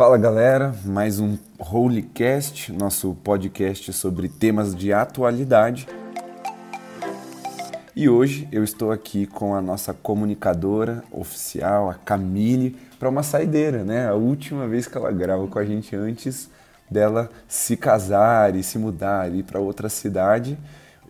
Fala galera, mais um Holycast, nosso podcast sobre temas de atualidade. E hoje eu estou aqui com a nossa comunicadora oficial, a Camille, para uma saideira, né? A última vez que ela grava com a gente antes dela se casar e se mudar e para outra cidade.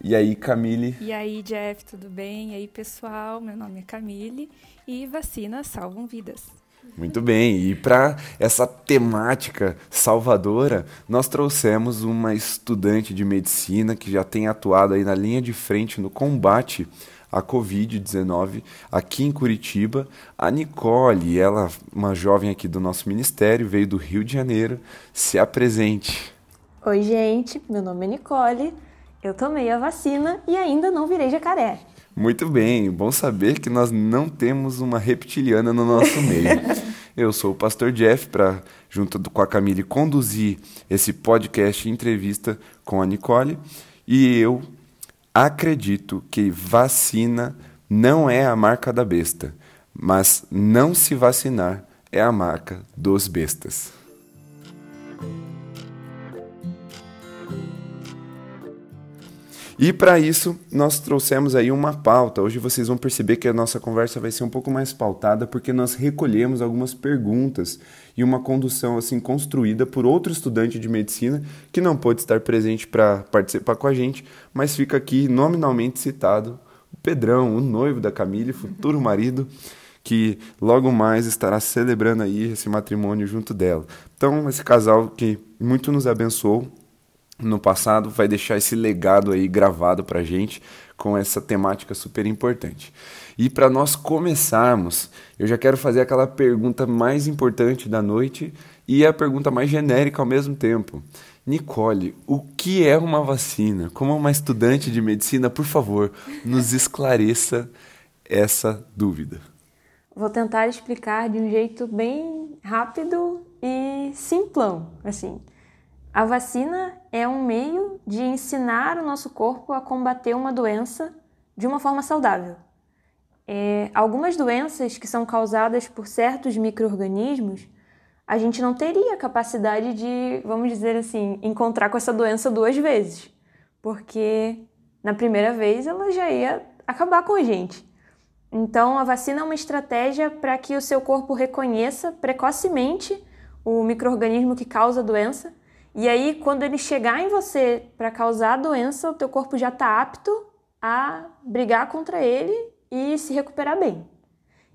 E aí, Camille? E aí, Jeff, tudo bem? E aí, pessoal? Meu nome é Camille e vacinas salvam vidas. Muito bem, e para essa temática salvadora, nós trouxemos uma estudante de medicina que já tem atuado aí na linha de frente no combate à Covid-19 aqui em Curitiba. A Nicole, ela, uma jovem aqui do nosso ministério, veio do Rio de Janeiro. Se apresente. Oi, gente, meu nome é Nicole, eu tomei a vacina e ainda não virei jacaré. Muito bem, bom saber que nós não temos uma reptiliana no nosso meio. Eu sou o pastor Jeff para junto com a Camille conduzir esse podcast entrevista com a Nicole e eu acredito que vacina não é a marca da besta, mas não se vacinar é a marca dos bestas. E para isso, nós trouxemos aí uma pauta. Hoje vocês vão perceber que a nossa conversa vai ser um pouco mais pautada porque nós recolhemos algumas perguntas e uma condução assim construída por outro estudante de medicina que não pôde estar presente para participar com a gente, mas fica aqui nominalmente citado o Pedrão, o noivo da Camille, futuro marido, que logo mais estará celebrando aí esse matrimônio junto dela. Então, esse casal que muito nos abençoou no passado vai deixar esse legado aí gravado para gente com essa temática super importante. E para nós começarmos, eu já quero fazer aquela pergunta mais importante da noite e a pergunta mais genérica ao mesmo tempo. Nicole, o que é uma vacina? Como uma estudante de medicina, por favor, nos esclareça essa dúvida. Vou tentar explicar de um jeito bem rápido e simplão, assim. A vacina é um meio de ensinar o nosso corpo a combater uma doença de uma forma saudável. É, algumas doenças que são causadas por certos micro-organismos, a gente não teria capacidade de, vamos dizer assim, encontrar com essa doença duas vezes, porque na primeira vez ela já ia acabar com a gente. Então, a vacina é uma estratégia para que o seu corpo reconheça precocemente o microorganismo que causa a doença e aí, quando ele chegar em você para causar a doença, o teu corpo já está apto a brigar contra ele e se recuperar bem.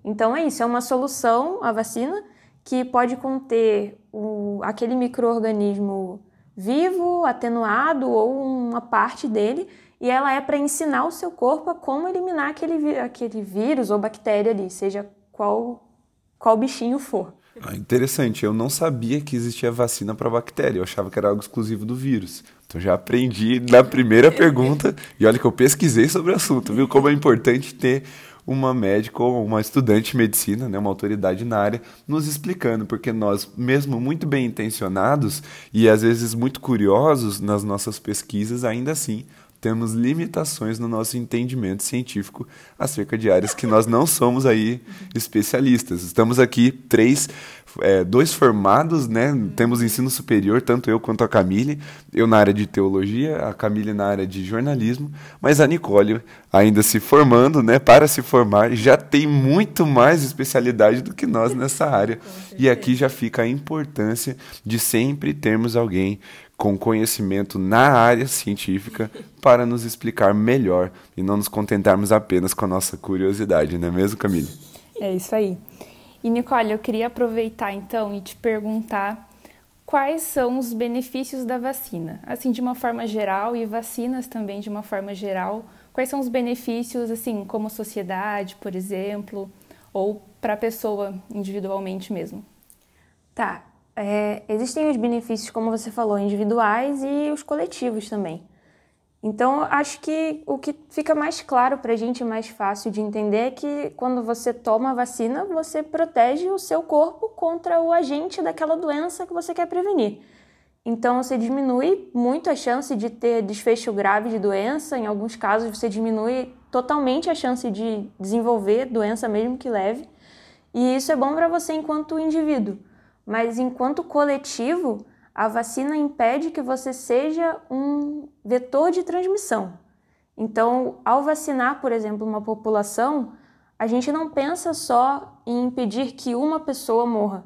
Então é isso, é uma solução, a vacina, que pode conter o, aquele microorganismo vivo, atenuado ou uma parte dele, e ela é para ensinar o seu corpo a como eliminar aquele, aquele vírus ou bactéria ali, seja qual, qual bichinho for. Ah, interessante, eu não sabia que existia vacina para bactéria, eu achava que era algo exclusivo do vírus. Então já aprendi na primeira pergunta, e olha que eu pesquisei sobre o assunto, viu? Como é importante ter uma médica ou uma estudante de medicina, né, uma autoridade na área, nos explicando, porque nós, mesmo muito bem intencionados e às vezes muito curiosos nas nossas pesquisas, ainda assim temos limitações no nosso entendimento científico acerca de áreas que nós não somos aí especialistas. Estamos aqui três, é, dois formados, né? Temos ensino superior, tanto eu quanto a Camille. Eu na área de teologia, a Camille na área de jornalismo, mas a Nicole ainda se formando, né? Para se formar, já tem muito mais especialidade do que nós nessa área. E aqui já fica a importância de sempre termos alguém com conhecimento na área científica para nos explicar melhor e não nos contentarmos apenas com a nossa curiosidade, não é mesmo, Camille? É isso aí. E Nicole, eu queria aproveitar então e te perguntar quais são os benefícios da vacina, assim de uma forma geral e vacinas também de uma forma geral. Quais são os benefícios, assim, como sociedade, por exemplo, ou para a pessoa individualmente mesmo? Tá, é, existem os benefícios, como você falou, individuais e os coletivos também. Então, acho que o que fica mais claro para a gente, mais fácil de entender, é que quando você toma a vacina, você protege o seu corpo contra o agente daquela doença que você quer prevenir. Então, você diminui muito a chance de ter desfecho grave de doença. Em alguns casos, você diminui totalmente a chance de desenvolver doença, mesmo que leve. E isso é bom para você enquanto indivíduo mas enquanto coletivo, a vacina impede que você seja um vetor de transmissão. Então, ao vacinar, por exemplo, uma população, a gente não pensa só em impedir que uma pessoa morra.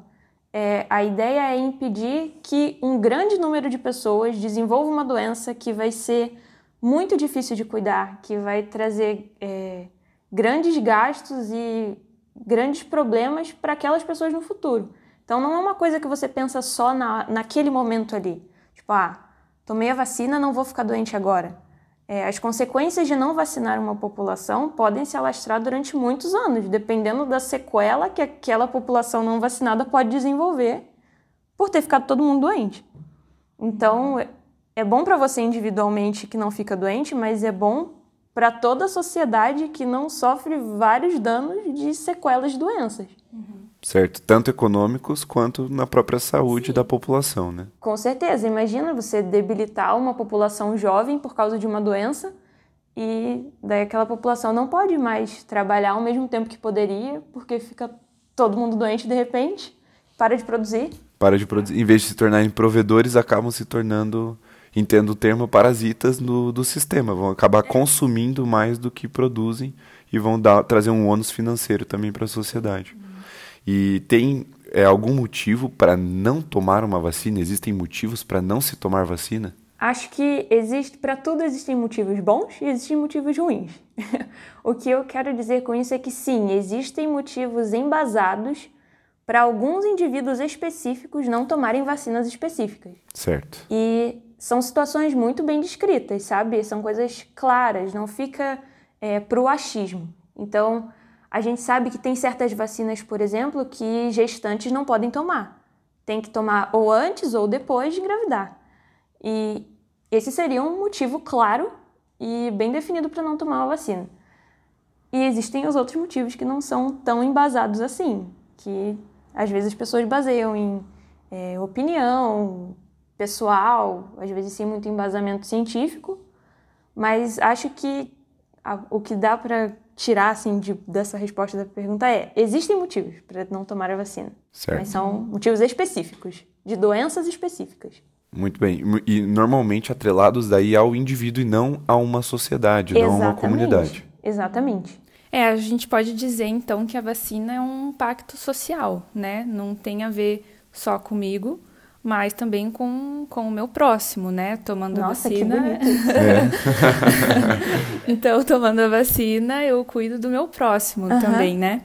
É, a ideia é impedir que um grande número de pessoas desenvolva uma doença que vai ser muito difícil de cuidar, que vai trazer é, grandes gastos e grandes problemas para aquelas pessoas no futuro. Então não é uma coisa que você pensa só na, naquele momento ali. Tipo, ah, tomei a vacina, não vou ficar doente agora. É, as consequências de não vacinar uma população podem se alastrar durante muitos anos, dependendo da sequela que aquela população não vacinada pode desenvolver por ter ficado todo mundo doente. Então, é bom para você individualmente que não fica doente, mas é bom para toda a sociedade que não sofre vários danos de sequelas de doenças. Uhum. Certo, tanto econômicos quanto na própria saúde Sim. da população, né? Com certeza. Imagina você debilitar uma população jovem por causa de uma doença e daí aquela população não pode mais trabalhar ao mesmo tempo que poderia, porque fica todo mundo doente de repente, para de produzir. Para de produzir. Em vez de se tornarem provedores, acabam se tornando entendo o termo, parasitas do, do sistema. Vão acabar consumindo mais do que produzem e vão dar, trazer um ônus financeiro também para a sociedade. E tem é, algum motivo para não tomar uma vacina? Existem motivos para não se tomar vacina? Acho que existe para tudo existem motivos bons e existem motivos ruins. o que eu quero dizer com isso é que sim, existem motivos embasados para alguns indivíduos específicos não tomarem vacinas específicas. Certo. E são situações muito bem descritas, sabe? São coisas claras, não fica é, pro achismo. Então, a gente sabe que tem certas vacinas, por exemplo, que gestantes não podem tomar. Tem que tomar ou antes ou depois de engravidar. E esse seria um motivo claro e bem definido para não tomar a vacina. E existem os outros motivos que não são tão embasados assim, que às vezes as pessoas baseiam em é, opinião, pessoal, às vezes sem muito embasamento científico, mas acho que a, o que dá para tirar assim de, dessa resposta da pergunta é: existem motivos para não tomar a vacina, certo. mas são motivos específicos de doenças específicas. Muito bem. E normalmente atrelados daí ao indivíduo e não a uma sociedade, Exatamente. não a uma comunidade. Exatamente. É, a gente pode dizer então que a vacina é um pacto social, né? Não tem a ver só comigo, mas também com, com o meu próximo, né? Tomando Nossa, a vacina. Que bonito. É. então, tomando a vacina, eu cuido do meu próximo uhum. também, né?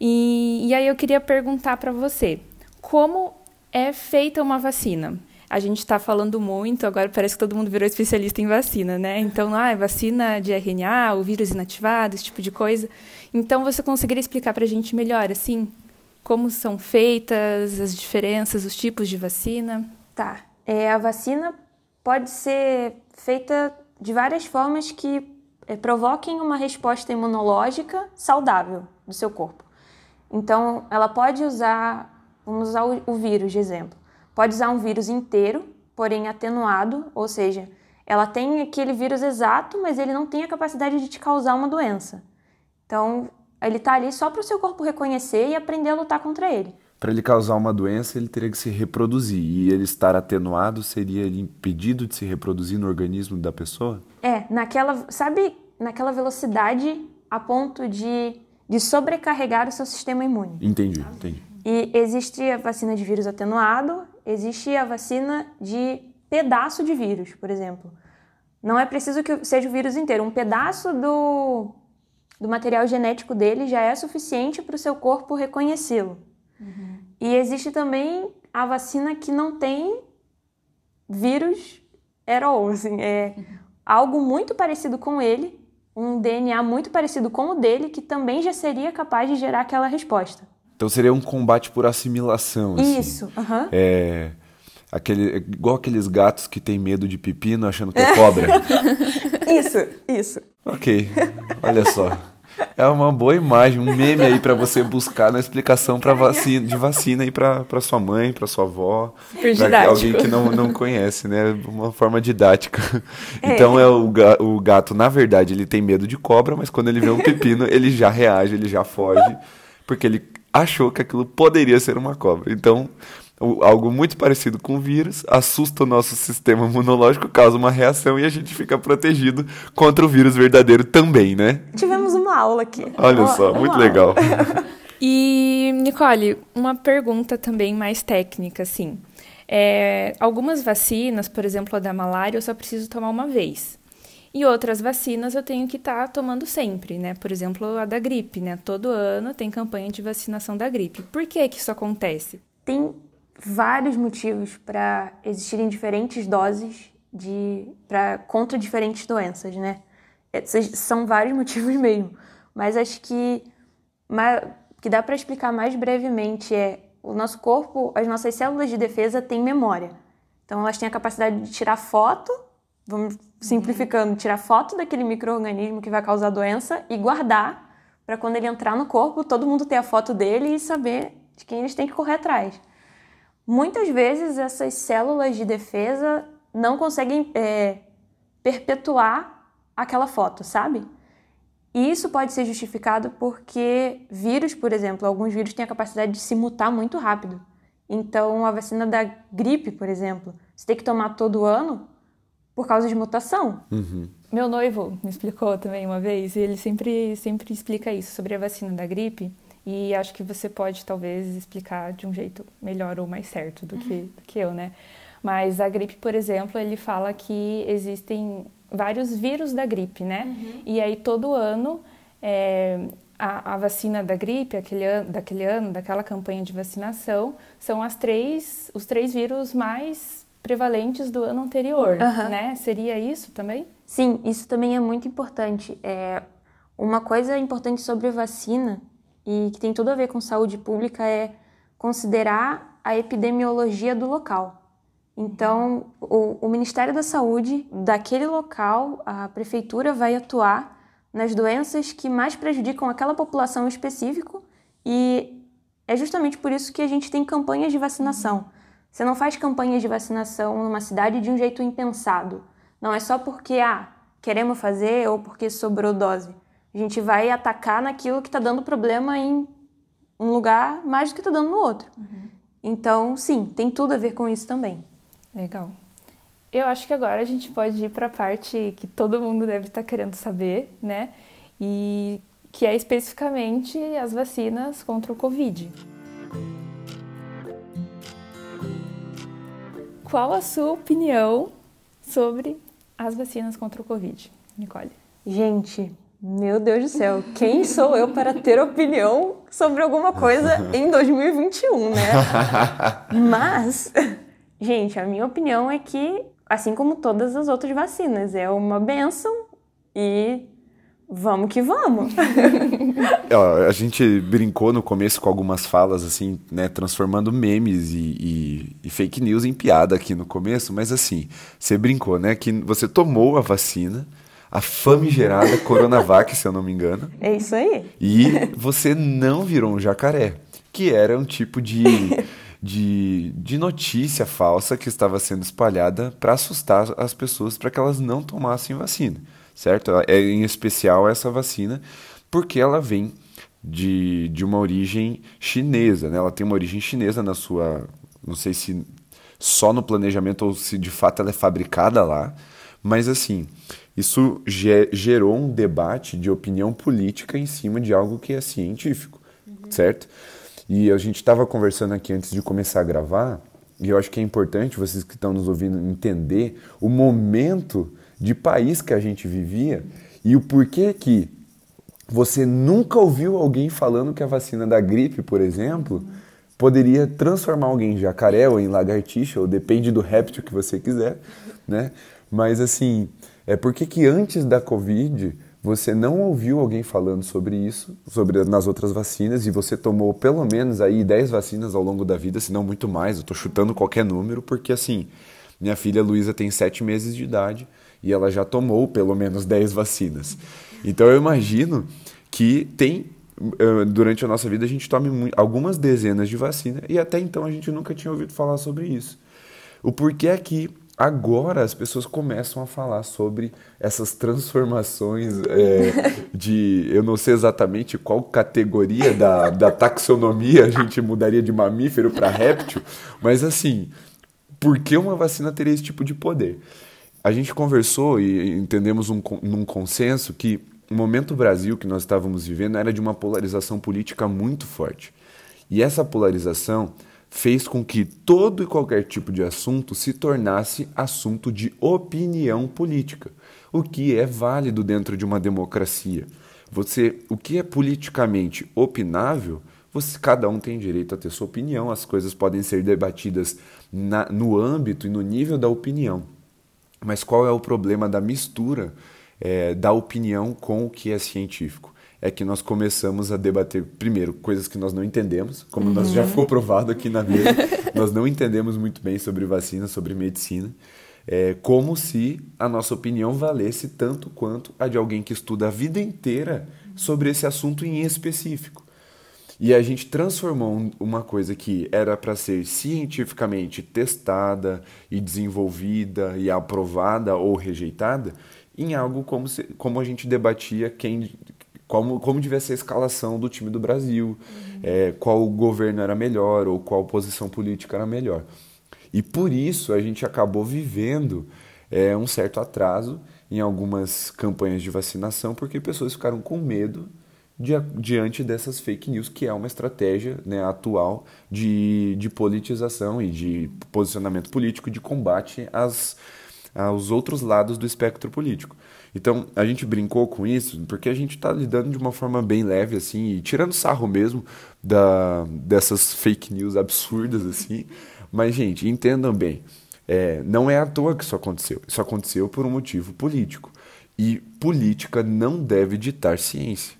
E, e aí eu queria perguntar para você, como é feita uma vacina? A gente está falando muito, agora parece que todo mundo virou especialista em vacina, né? Então, ah, vacina de RNA, o vírus inativado, esse tipo de coisa. Então, você conseguiria explicar para a gente melhor, assim, como são feitas, as diferenças, os tipos de vacina? Tá. É, a vacina pode ser feita de várias formas que é, provoquem uma resposta imunológica saudável do seu corpo. Então, ela pode usar, vamos usar o, o vírus de exemplo. Pode usar um vírus inteiro, porém atenuado, ou seja, ela tem aquele vírus exato, mas ele não tem a capacidade de te causar uma doença. Então, ele está ali só para o seu corpo reconhecer e aprender a lutar contra ele. Para ele causar uma doença, ele teria que se reproduzir. E ele estar atenuado seria impedido de se reproduzir no organismo da pessoa? É, naquela, sabe, naquela velocidade a ponto de, de sobrecarregar o seu sistema imune. Entendi, entendi. E existe a vacina de vírus atenuado, existe a vacina de pedaço de vírus, por exemplo. Não é preciso que seja o vírus inteiro. Um pedaço do, do material genético dele já é suficiente para o seu corpo reconhecê-lo. Uhum. E existe também a vacina que não tem vírus at all, assim, é uhum. algo muito parecido com ele, um DNA muito parecido com o dele, que também já seria capaz de gerar aquela resposta. Então seria um combate por assimilação. Assim. Isso. Uhum. É, aquele, igual aqueles gatos que têm medo de pepino achando que é cobra. isso, isso. Ok, olha só. É uma boa imagem, um meme aí para você buscar na explicação para vacina, de vacina aí para sua mãe, para sua avó, para alguém que não, não conhece, né? Uma forma didática. É. Então é o, o gato, na verdade, ele tem medo de cobra, mas quando ele vê um pepino, ele já reage, ele já foge, porque ele achou que aquilo poderia ser uma cobra. Então, algo muito parecido com o vírus assusta o nosso sistema imunológico, causa uma reação e a gente fica protegido contra o vírus verdadeiro também, né? Tivemos uma aula aqui. Olha só, muito legal. e, Nicole, uma pergunta também mais técnica, assim. É, algumas vacinas, por exemplo, a da malária, eu só preciso tomar uma vez. E outras vacinas eu tenho que estar tá tomando sempre, né? Por exemplo, a da gripe, né? Todo ano tem campanha de vacinação da gripe. Por que que isso acontece? Tem vários motivos para existirem diferentes doses de para contra diferentes doenças, né? Esses são vários motivos mesmo, mas acho que que dá para explicar mais brevemente é o nosso corpo, as nossas células de defesa têm memória. Então elas têm a capacidade de tirar foto, vamos simplificando, tirar foto daquele microorganismo que vai causar a doença e guardar para quando ele entrar no corpo, todo mundo ter a foto dele e saber de quem eles têm que correr atrás. Muitas vezes essas células de defesa não conseguem é, perpetuar aquela foto, sabe? E isso pode ser justificado porque vírus, por exemplo, alguns vírus têm a capacidade de se mutar muito rápido. Então, a vacina da gripe, por exemplo, você tem que tomar todo ano por causa de mutação. Uhum. Meu noivo me explicou também uma vez, e ele sempre, sempre explica isso sobre a vacina da gripe. E acho que você pode talvez explicar de um jeito melhor ou mais certo do que, do que eu, né? Mas a gripe, por exemplo, ele fala que existem vários vírus da gripe, né? Uhum. E aí todo ano é, a, a, vacina da gripe, aquele ano, daquele ano, daquela campanha de vacinação, são as três, os três vírus mais prevalentes do ano anterior, uhum. né? Seria isso também? Sim, isso também é muito importante. É, uma coisa importante sobre vacina e que tem tudo a ver com saúde pública é considerar a epidemiologia do local. Então, o, o, Ministério da Saúde daquele local, a prefeitura vai atuar nas doenças que mais prejudicam aquela população específico e é justamente por isso que a gente tem campanhas de vacinação. Você não faz campanhas de vacinação numa cidade de um jeito impensado. Não é só porque ah, queremos fazer ou porque sobrou dose. A gente vai atacar naquilo que está dando problema em um lugar mais do que está dando no outro. Uhum. Então, sim, tem tudo a ver com isso também. Legal. Eu acho que agora a gente pode ir para a parte que todo mundo deve estar tá querendo saber, né? E que é especificamente as vacinas contra o Covid. Qual a sua opinião sobre as vacinas contra o Covid, Nicole? Gente, meu Deus do céu, quem sou eu para ter opinião sobre alguma coisa em 2021, né? Mas Gente, a minha opinião é que, assim como todas as outras vacinas, é uma benção e vamos que vamos. a gente brincou no começo com algumas falas, assim, né, transformando memes e, e, e, fake news em piada aqui no começo, mas assim, você brincou, né, que você tomou a vacina, a famigerada Coronavac, se eu não me engano. É isso aí. E você não virou um jacaré, que era um tipo de de, de notícia falsa que estava sendo espalhada para assustar as pessoas para que elas não tomassem vacina, certo? É em especial essa vacina porque ela vem de, de uma origem chinesa, né? Ela tem uma origem chinesa na sua, não sei se só no planejamento ou se de fato ela é fabricada lá, mas assim, isso gerou um debate de opinião política em cima de algo que é científico, uhum. certo? E a gente estava conversando aqui antes de começar a gravar, e eu acho que é importante vocês que estão nos ouvindo entender o momento de país que a gente vivia e o porquê que você nunca ouviu alguém falando que a vacina da gripe, por exemplo, poderia transformar alguém em jacaré ou em lagartixa, ou depende do réptil que você quiser, né? Mas assim, é porque que antes da Covid você não ouviu alguém falando sobre isso, sobre nas outras vacinas, e você tomou pelo menos aí 10 vacinas ao longo da vida, se não muito mais, eu estou chutando qualquer número, porque assim, minha filha Luísa tem 7 meses de idade e ela já tomou pelo menos 10 vacinas. Então eu imagino que tem eh, durante a nossa vida a gente tome algumas dezenas de vacinas e até então a gente nunca tinha ouvido falar sobre isso. O porquê é que agora as pessoas começam a falar sobre essas transformações é, de eu não sei exatamente qual categoria da, da taxonomia a gente mudaria de mamífero para réptil, mas assim, por que uma vacina teria esse tipo de poder? A gente conversou e entendemos um, num consenso que o momento Brasil que nós estávamos vivendo era de uma polarização política muito forte. E essa polarização fez com que todo e qualquer tipo de assunto se tornasse assunto de opinião política, o que é válido dentro de uma democracia. Você, o que é politicamente opinável, você, cada um tem direito a ter sua opinião, as coisas podem ser debatidas na, no âmbito e no nível da opinião. Mas qual é o problema da mistura é, da opinião com o que é científico? é que nós começamos a debater, primeiro, coisas que nós não entendemos, como uhum. nós já ficou provado aqui na mesa, nós não entendemos muito bem sobre vacina, sobre medicina, é, como se a nossa opinião valesse tanto quanto a de alguém que estuda a vida inteira sobre esse assunto em específico. E a gente transformou uma coisa que era para ser cientificamente testada e desenvolvida e aprovada ou rejeitada em algo como, se, como a gente debatia quem, como, como devia ser a escalação do time do Brasil, uhum. é, qual governo era melhor ou qual posição política era melhor. E por isso a gente acabou vivendo é, um certo atraso em algumas campanhas de vacinação, porque pessoas ficaram com medo diante dessas fake news, que é uma estratégia né, atual de, de politização e de posicionamento político, de combate às, aos outros lados do espectro político. Então, a gente brincou com isso porque a gente está lidando de uma forma bem leve, assim, e tirando sarro mesmo da, dessas fake news absurdas, assim. Mas, gente, entendam bem, é, não é à toa que isso aconteceu. Isso aconteceu por um motivo político. E política não deve ditar ciência,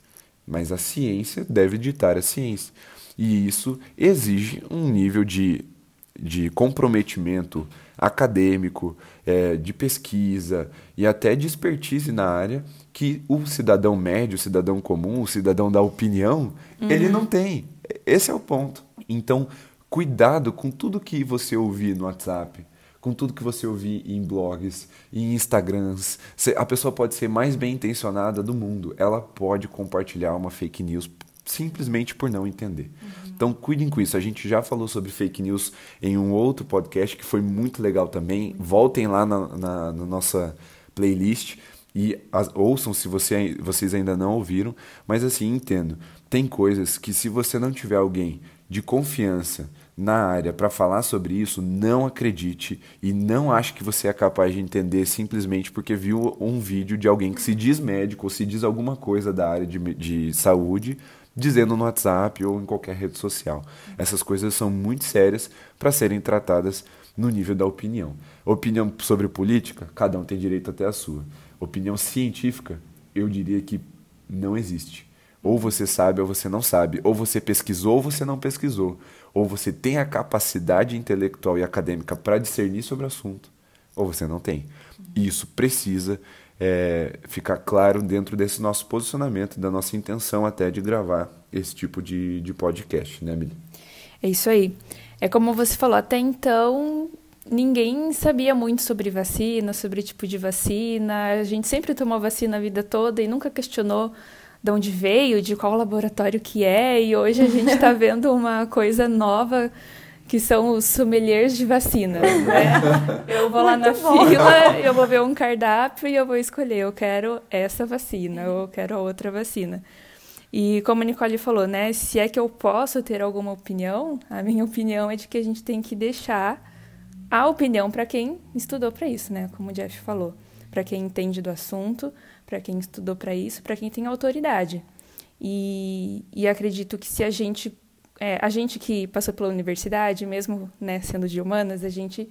mas a ciência deve ditar a ciência. E isso exige um nível de, de comprometimento acadêmico, é, de pesquisa e até de expertise na área que o cidadão médio, o cidadão comum, o cidadão da opinião, uhum. ele não tem. Esse é o ponto. Então, cuidado com tudo que você ouvir no WhatsApp, com tudo que você ouvir em blogs, em Instagrams. A pessoa pode ser mais bem intencionada do mundo, ela pode compartilhar uma fake news simplesmente por não entender. Uhum. Então, cuidem com isso. A gente já falou sobre fake news em um outro podcast que foi muito legal também. Voltem lá na, na, na nossa playlist e as, ouçam se você, vocês ainda não ouviram. Mas assim, entendo. Tem coisas que se você não tiver alguém de confiança na área para falar sobre isso, não acredite e não ache que você é capaz de entender simplesmente porque viu um vídeo de alguém que se diz médico ou se diz alguma coisa da área de, de saúde dizendo no WhatsApp ou em qualquer rede social. Essas coisas são muito sérias para serem tratadas no nível da opinião. Opinião sobre política, cada um tem direito até a sua. Opinião científica, eu diria que não existe. Ou você sabe ou você não sabe. Ou você pesquisou ou você não pesquisou. Ou você tem a capacidade intelectual e acadêmica para discernir sobre o assunto, ou você não tem. E isso precisa é, ficar claro dentro desse nosso posicionamento, da nossa intenção até de gravar esse tipo de, de podcast, né, Mili? É isso aí. É como você falou, até então ninguém sabia muito sobre vacina, sobre tipo de vacina. A gente sempre tomou vacina a vida toda e nunca questionou de onde veio, de qual laboratório que é. E hoje a gente está vendo uma coisa nova que são os sommeliers de vacina. Né? Eu vou lá na bom. fila, eu vou ver um cardápio e eu vou escolher, eu quero essa vacina, ou eu quero a outra vacina. E como a Nicole falou, né, se é que eu posso ter alguma opinião, a minha opinião é de que a gente tem que deixar a opinião para quem estudou para isso, né, como o Jeff falou, para quem entende do assunto, para quem estudou para isso, para quem tem autoridade. E, e acredito que se a gente é, a gente que passou pela universidade, mesmo né, sendo de humanas, a gente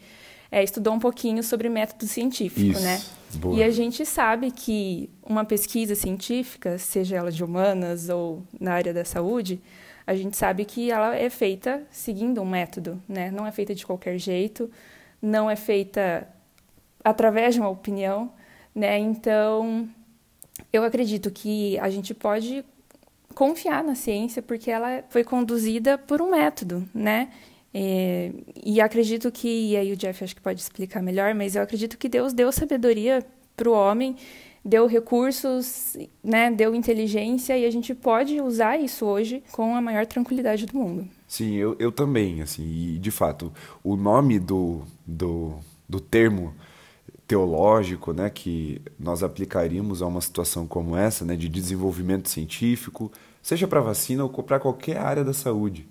é, estudou um pouquinho sobre método científico, Isso. né? Boa. E a gente sabe que uma pesquisa científica, seja ela de humanas ou na área da saúde, a gente sabe que ela é feita seguindo um método, né? Não é feita de qualquer jeito, não é feita através de uma opinião, né? Então, eu acredito que a gente pode confiar na ciência porque ela foi conduzida por um método, né? É, e acredito que, e aí o Jeff acho que pode explicar melhor, mas eu acredito que Deus deu sabedoria para o homem, deu recursos, né, deu inteligência e a gente pode usar isso hoje com a maior tranquilidade do mundo. Sim, eu, eu também, assim, e de fato, o nome do, do, do termo teológico, né, que nós aplicaríamos a uma situação como essa, né, de desenvolvimento científico, seja para vacina ou para qualquer área da saúde.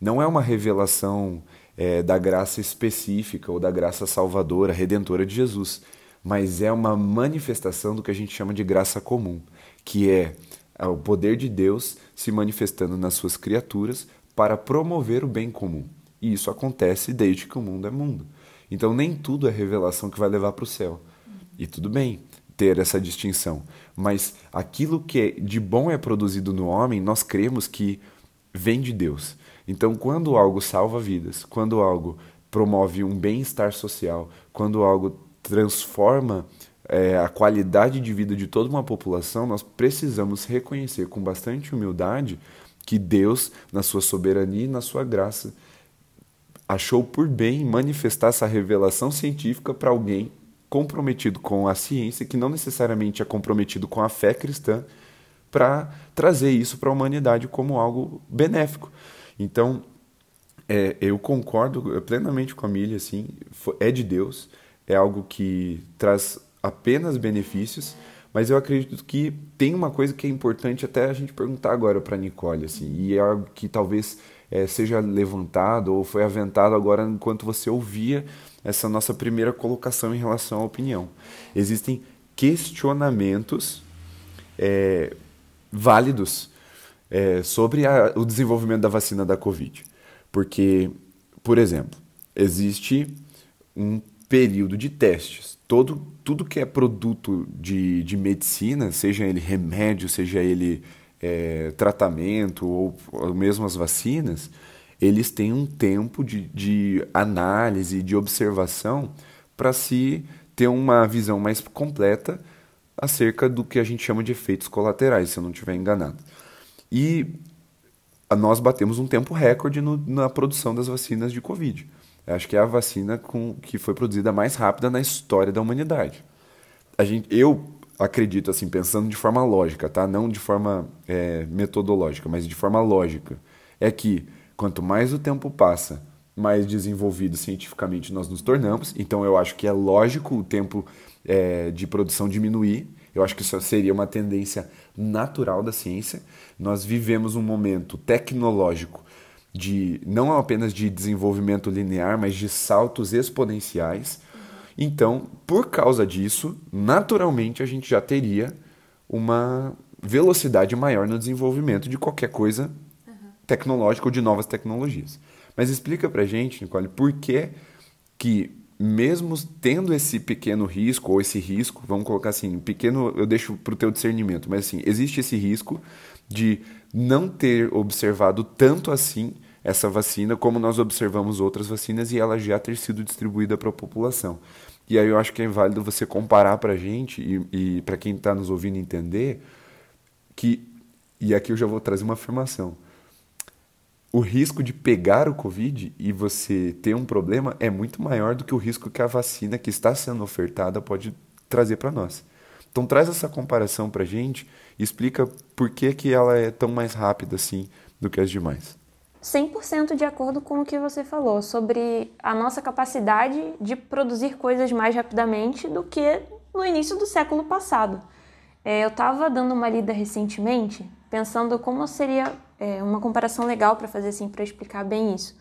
Não é uma revelação é, da graça específica ou da graça salvadora, redentora de Jesus, mas é uma manifestação do que a gente chama de graça comum, que é o poder de Deus se manifestando nas suas criaturas para promover o bem comum. E isso acontece desde que o mundo é mundo. Então nem tudo é revelação que vai levar para o céu. E tudo bem ter essa distinção, mas aquilo que é de bom é produzido no homem, nós cremos que vem de Deus. Então quando algo salva vidas, quando algo promove um bem-estar social, quando algo transforma é, a qualidade de vida de toda uma população, nós precisamos reconhecer com bastante humildade que Deus, na sua soberania e na sua graça, achou por bem manifestar essa revelação científica para alguém comprometido com a ciência, que não necessariamente é comprometido com a fé cristã, para trazer isso para a humanidade como algo benéfico. Então, é, eu concordo plenamente com a Milha, assim, é de Deus, é algo que traz apenas benefícios, mas eu acredito que tem uma coisa que é importante até a gente perguntar agora para Nicole, assim, e é algo que talvez é, seja levantado ou foi aventado agora enquanto você ouvia essa nossa primeira colocação em relação à opinião. Existem questionamentos é, válidos é, sobre a, o desenvolvimento da vacina da Covid. Porque, por exemplo, existe um período de testes. Todo, tudo que é produto de, de medicina, seja ele remédio, seja ele é, tratamento ou, ou mesmo as vacinas, eles têm um tempo de, de análise, de observação para se ter uma visão mais completa acerca do que a gente chama de efeitos colaterais, se eu não estiver enganado. E nós batemos um tempo recorde no, na produção das vacinas de Covid. Eu acho que é a vacina com, que foi produzida mais rápida na história da humanidade. A gente, eu acredito, assim, pensando de forma lógica, tá? Não de forma é, metodológica, mas de forma lógica. É que quanto mais o tempo passa, mais desenvolvido cientificamente nós nos tornamos. Então eu acho que é lógico o tempo é, de produção diminuir. Eu acho que isso seria uma tendência natural da ciência. Nós vivemos um momento tecnológico de não apenas de desenvolvimento linear, mas de saltos exponenciais. Então, por causa disso, naturalmente a gente já teria uma velocidade maior no desenvolvimento de qualquer coisa uhum. tecnológica ou de novas tecnologias. Mas explica pra gente, Nicole, por que que mesmo tendo esse pequeno risco ou esse risco, vamos colocar assim, pequeno, eu deixo para o teu discernimento, mas assim, existe esse risco de não ter observado tanto assim essa vacina como nós observamos outras vacinas e ela já ter sido distribuída para a população. E aí eu acho que é válido você comparar para a gente e, e para quem está nos ouvindo entender que, e aqui eu já vou trazer uma afirmação, o risco de pegar o Covid e você ter um problema é muito maior do que o risco que a vacina que está sendo ofertada pode trazer para nós. Então traz essa comparação para gente e explica por que, que ela é tão mais rápida assim do que as demais. 100% de acordo com o que você falou sobre a nossa capacidade de produzir coisas mais rapidamente do que no início do século passado. É, eu estava dando uma lida recentemente, pensando como seria é, uma comparação legal para fazer assim, para explicar bem isso.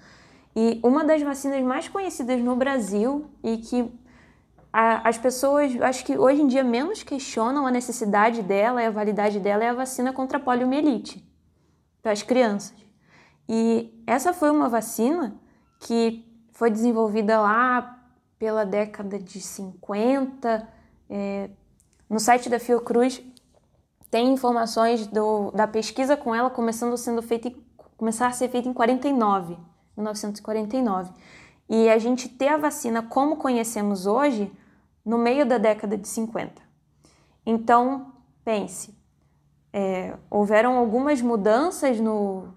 E uma das vacinas mais conhecidas no Brasil e que a, as pessoas, acho que hoje em dia menos questionam a necessidade dela e a validade dela é a vacina contra a poliomielite para as crianças. E essa foi uma vacina que foi desenvolvida lá pela década de 50. É, no site da Fiocruz tem informações do, da pesquisa com ela começando sendo feita começar a ser feita em 49, 1949. E a gente ter a vacina como conhecemos hoje no meio da década de 50. Então, pense, é, houveram algumas mudanças no,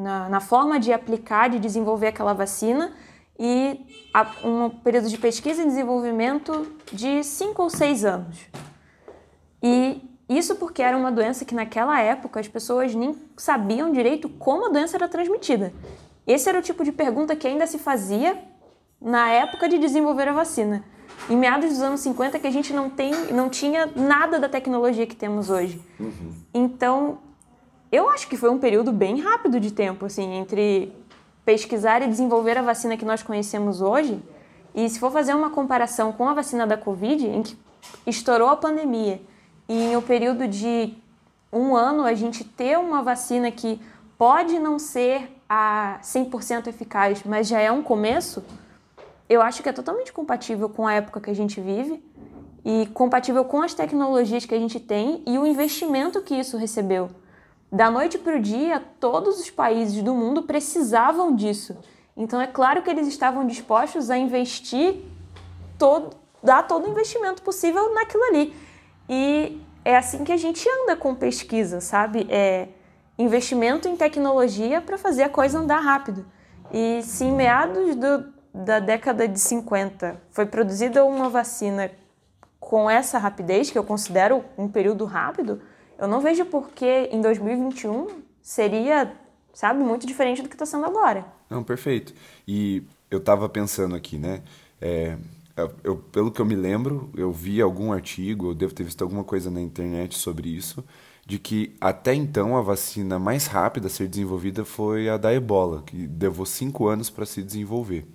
na, na forma de aplicar, de desenvolver aquela vacina e a, um período de pesquisa e desenvolvimento de 5 ou 6 anos. E isso porque era uma doença que naquela época as pessoas nem sabiam direito como a doença era transmitida. Esse era o tipo de pergunta que ainda se fazia na época de desenvolver a vacina. Em meados dos anos 50 que a gente não, tem, não tinha nada da tecnologia que temos hoje. Uhum. Então, eu acho que foi um período bem rápido de tempo, assim, entre pesquisar e desenvolver a vacina que nós conhecemos hoje. E se for fazer uma comparação com a vacina da Covid, em que estourou a pandemia, e em um período de um ano a gente ter uma vacina que pode não ser a 100% eficaz, mas já é um começo, eu acho que é totalmente compatível com a época que a gente vive e compatível com as tecnologias que a gente tem e o investimento que isso recebeu. Da noite para o dia, todos os países do mundo precisavam disso. Então é claro que eles estavam dispostos a investir todo, dar todo o investimento possível naquilo ali. E é assim que a gente anda com pesquisa, sabe? É investimento em tecnologia para fazer a coisa andar rápido. E se em meados do, da década de 50 foi produzida uma vacina com essa rapidez, que eu considero um período rápido, eu não vejo por que em 2021 seria, sabe, muito diferente do que está sendo agora. Não, perfeito. E eu estava pensando aqui, né? É, eu, pelo que eu me lembro, eu vi algum artigo, eu devo ter visto alguma coisa na internet sobre isso, de que até então a vacina mais rápida a ser desenvolvida foi a da ebola, que levou cinco anos para se desenvolver.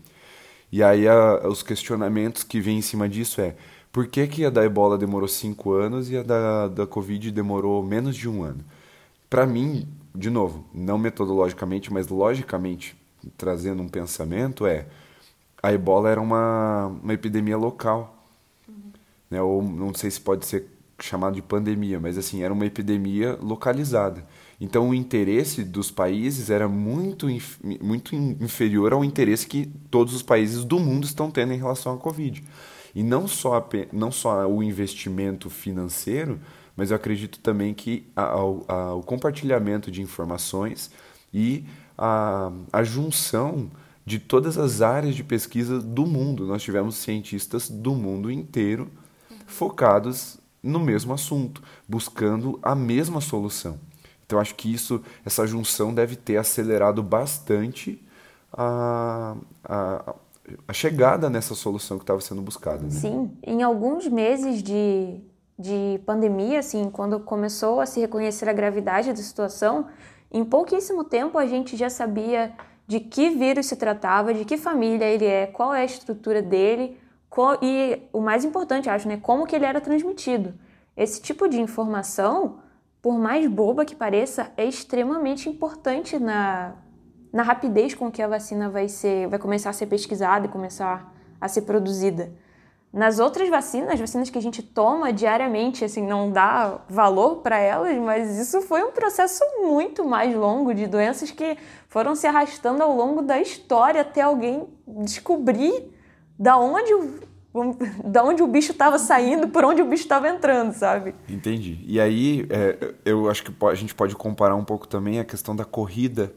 E aí a, os questionamentos que vêm em cima disso é por que, que a da ebola demorou cinco anos e a da, da Covid demorou menos de um ano? Para mim, de novo, não metodologicamente, mas logicamente, trazendo um pensamento, é a ebola era uma, uma epidemia local. Uhum. Né? Ou não sei se pode ser chamado de pandemia, mas assim, era uma epidemia localizada. Então o interesse dos países era muito, muito inferior ao interesse que todos os países do mundo estão tendo em relação à Covid. E não só, não só o investimento financeiro, mas eu acredito também que a, a, o compartilhamento de informações e a, a junção de todas as áreas de pesquisa do mundo. Nós tivemos cientistas do mundo inteiro focados no mesmo assunto, buscando a mesma solução. Então acho que isso, essa junção deve ter acelerado bastante a, a, a chegada nessa solução que estava sendo buscada. Né? Sim, em alguns meses de, de pandemia, assim, quando começou a se reconhecer a gravidade da situação, em pouquíssimo tempo a gente já sabia de que vírus se tratava, de que família ele é, qual é a estrutura dele e o mais importante, acho, né, como que ele era transmitido. Esse tipo de informação, por mais boba que pareça, é extremamente importante na, na rapidez com que a vacina vai ser, vai começar a ser pesquisada e começar a ser produzida. Nas outras vacinas, as vacinas que a gente toma diariamente, assim, não dá valor para elas, mas isso foi um processo muito mais longo de doenças que foram se arrastando ao longo da história até alguém descobrir da onde o, da onde o bicho estava saindo, por onde o bicho estava entrando, sabe? Entendi. E aí, é, eu acho que a gente pode comparar um pouco também a questão da corrida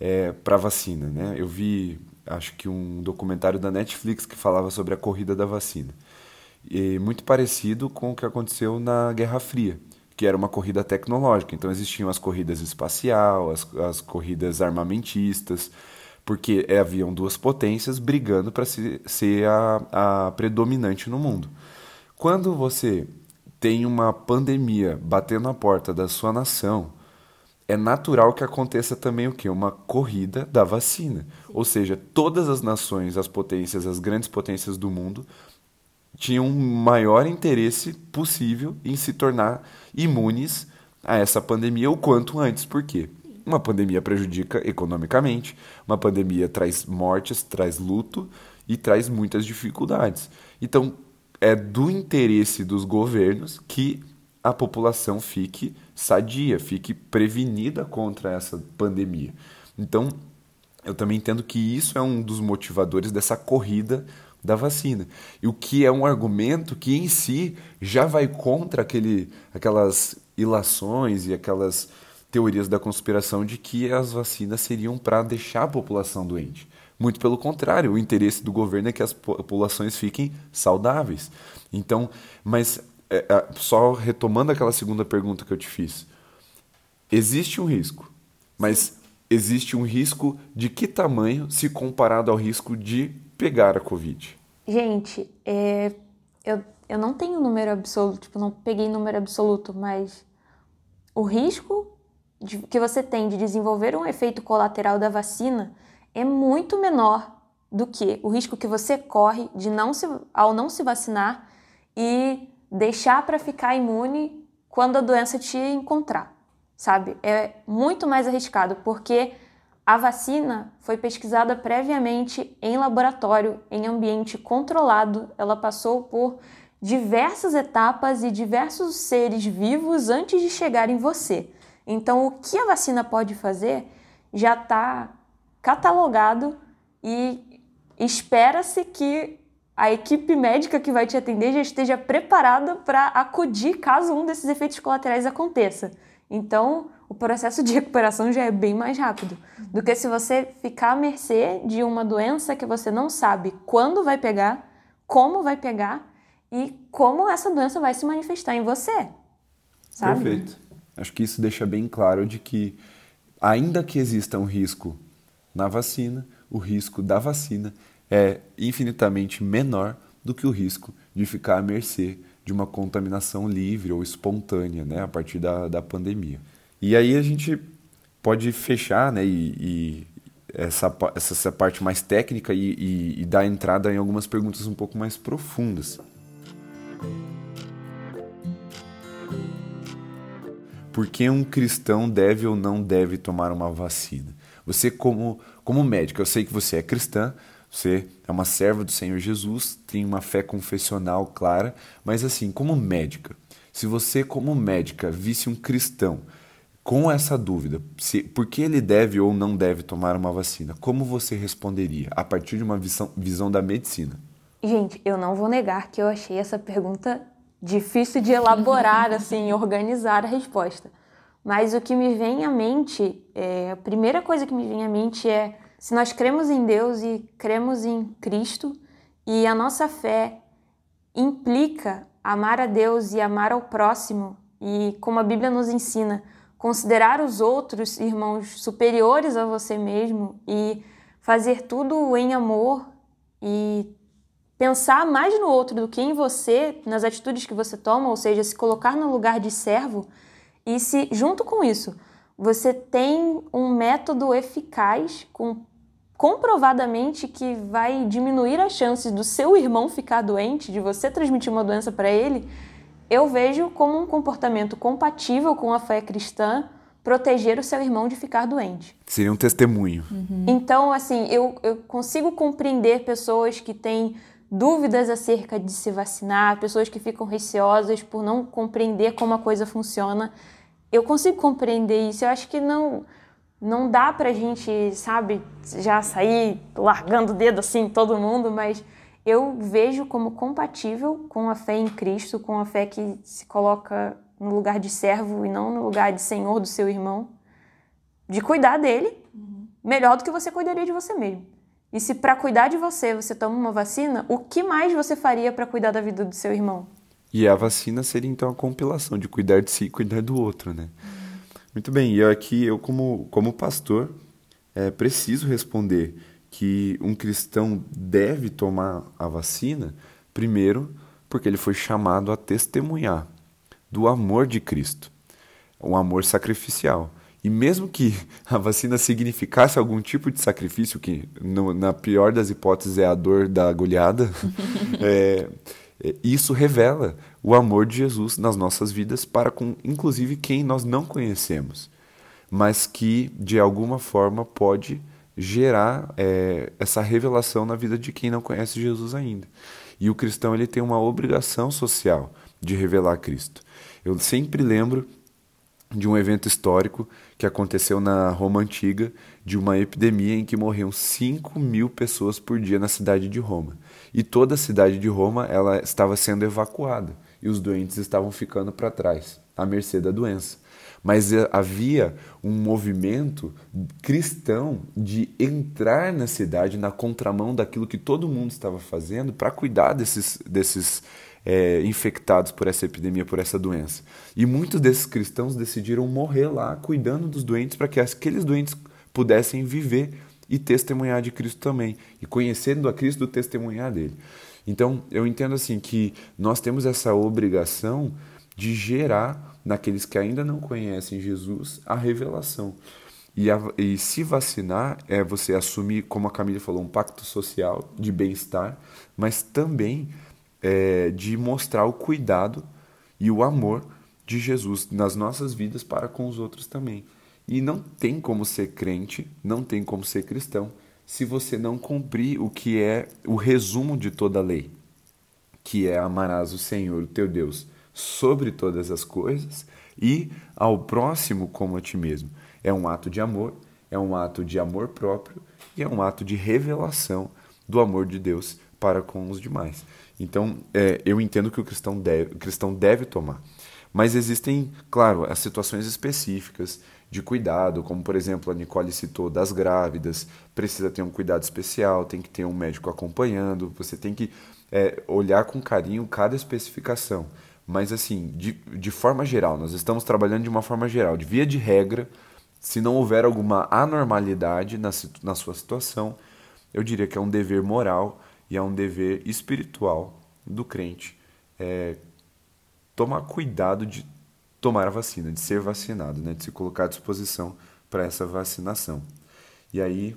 é, para vacina, né? Eu vi acho que um documentário da Netflix que falava sobre a corrida da vacina. E muito parecido com o que aconteceu na Guerra Fria, que era uma corrida tecnológica. Então existiam as corridas espacial, as, as corridas armamentistas, porque haviam duas potências brigando para ser, ser a, a predominante no mundo. Quando você tem uma pandemia batendo na porta da sua nação, é natural que aconteça também o que? Uma corrida da vacina. Ou seja, todas as nações, as potências, as grandes potências do mundo tinham o maior interesse possível em se tornar imunes a essa pandemia o quanto antes. Por quê? Uma pandemia prejudica economicamente, uma pandemia traz mortes, traz luto e traz muitas dificuldades. Então, é do interesse dos governos que a população fique sadia, fique prevenida contra essa pandemia. Então, eu também entendo que isso é um dos motivadores dessa corrida da vacina. E o que é um argumento que em si já vai contra aquele, aquelas ilações e aquelas teorias da conspiração de que as vacinas seriam para deixar a população doente. Muito pelo contrário, o interesse do governo é que as populações fiquem saudáveis. Então, mas é, é, só retomando aquela segunda pergunta que eu te fiz, existe um risco, mas existe um risco de que tamanho se comparado ao risco de pegar a Covid? Gente, é, eu, eu não tenho número absoluto, tipo, não peguei número absoluto, mas o risco de, que você tem de desenvolver um efeito colateral da vacina é muito menor do que o risco que você corre de não se, ao não se vacinar e deixar para ficar imune quando a doença te encontrar, sabe? É muito mais arriscado porque a vacina foi pesquisada previamente em laboratório, em ambiente controlado. Ela passou por diversas etapas e diversos seres vivos antes de chegar em você. Então, o que a vacina pode fazer já está catalogado e espera-se que a equipe médica que vai te atender já esteja preparada para acudir caso um desses efeitos colaterais aconteça. Então, o processo de recuperação já é bem mais rápido do que se você ficar à mercê de uma doença que você não sabe quando vai pegar, como vai pegar e como essa doença vai se manifestar em você. Sabe? Perfeito. Acho que isso deixa bem claro de que, ainda que exista um risco na vacina, o risco da vacina é infinitamente menor do que o risco de ficar à mercê de uma contaminação livre ou espontânea né, a partir da, da pandemia. E aí a gente pode fechar né, e, e essa, essa parte mais técnica e, e, e dar entrada em algumas perguntas um pouco mais profundas. Por que um cristão deve ou não deve tomar uma vacina? Você, como, como médico, eu sei que você é cristã, você é uma serva do Senhor Jesus, tem uma fé confessional clara, mas assim, como médica, se você, como médica, visse um cristão com essa dúvida, se, por que ele deve ou não deve tomar uma vacina, como você responderia a partir de uma visão, visão da medicina? Gente, eu não vou negar que eu achei essa pergunta difícil de elaborar, assim, organizar a resposta. Mas o que me vem à mente, é, a primeira coisa que me vem à mente é se nós cremos em Deus e cremos em Cristo e a nossa fé implica amar a Deus e amar ao próximo e como a Bíblia nos ensina, considerar os outros irmãos superiores a você mesmo e fazer tudo em amor e pensar mais no outro do que em você, nas atitudes que você toma, ou seja, se colocar no lugar de servo e se junto com isso você tem um método eficaz com comprovadamente que vai diminuir as chances do seu irmão ficar doente, de você transmitir uma doença para ele, eu vejo como um comportamento compatível com a fé cristã proteger o seu irmão de ficar doente. Seria um testemunho. Uhum. Então, assim, eu, eu consigo compreender pessoas que têm dúvidas acerca de se vacinar, pessoas que ficam receosas por não compreender como a coisa funciona. Eu consigo compreender isso. Eu acho que não não dá pra gente, sabe, já sair largando o dedo assim todo mundo, mas eu vejo como compatível com a fé em Cristo, com a fé que se coloca no lugar de servo e não no lugar de senhor do seu irmão, de cuidar dele uhum. melhor do que você cuidaria de você mesmo. E se para cuidar de você você toma uma vacina, o que mais você faria para cuidar da vida do seu irmão? E a vacina seria então a compilação de cuidar de si e cuidar do outro, né? Uhum. Muito bem, e aqui eu como, como pastor é, preciso responder que um cristão deve tomar a vacina, primeiro, porque ele foi chamado a testemunhar do amor de Cristo, um amor sacrificial. E mesmo que a vacina significasse algum tipo de sacrifício, que no, na pior das hipóteses é a dor da agulhada, é, é, isso revela o amor de Jesus nas nossas vidas para com, inclusive, quem nós não conhecemos, mas que de alguma forma pode gerar é, essa revelação na vida de quem não conhece Jesus ainda. E o cristão ele tem uma obrigação social de revelar Cristo. Eu sempre lembro de um evento histórico que aconteceu na Roma Antiga, de uma epidemia em que morriam 5 mil pessoas por dia na cidade de Roma. E toda a cidade de Roma ela estava sendo evacuada e os doentes estavam ficando para trás, à mercê da doença. mas eh, havia um movimento cristão de entrar na cidade na contramão daquilo que todo mundo estava fazendo para cuidar desses, desses é, infectados por essa epidemia, por essa doença. E muitos desses cristãos decidiram morrer lá cuidando dos doentes para que aqueles doentes pudessem viver e testemunhar de Cristo também, e conhecendo a Cristo, testemunhar dele. Então, eu entendo assim que nós temos essa obrigação de gerar naqueles que ainda não conhecem Jesus a revelação. E, a, e, se vacinar é você assumir, como a Camila falou, um pacto social de bem-estar, mas também é, de mostrar o cuidado e o amor de Jesus nas nossas vidas para com os outros também. E não tem como ser crente, não tem como ser cristão, se você não cumprir o que é o resumo de toda a lei, que é amarás o Senhor, o teu Deus, sobre todas as coisas e ao próximo como a ti mesmo. É um ato de amor, é um ato de amor próprio e é um ato de revelação do amor de Deus para com os demais. Então, é, eu entendo que o cristão deve, o cristão deve tomar. Mas existem, claro, as situações específicas de cuidado, como por exemplo a Nicole citou das grávidas, precisa ter um cuidado especial, tem que ter um médico acompanhando, você tem que é, olhar com carinho cada especificação. Mas assim, de, de forma geral, nós estamos trabalhando de uma forma geral, de via de regra, se não houver alguma anormalidade na, na sua situação, eu diria que é um dever moral e é um dever espiritual do crente é, tomar cuidado de tomar a vacina, de ser vacinado, né, de se colocar à disposição para essa vacinação. E aí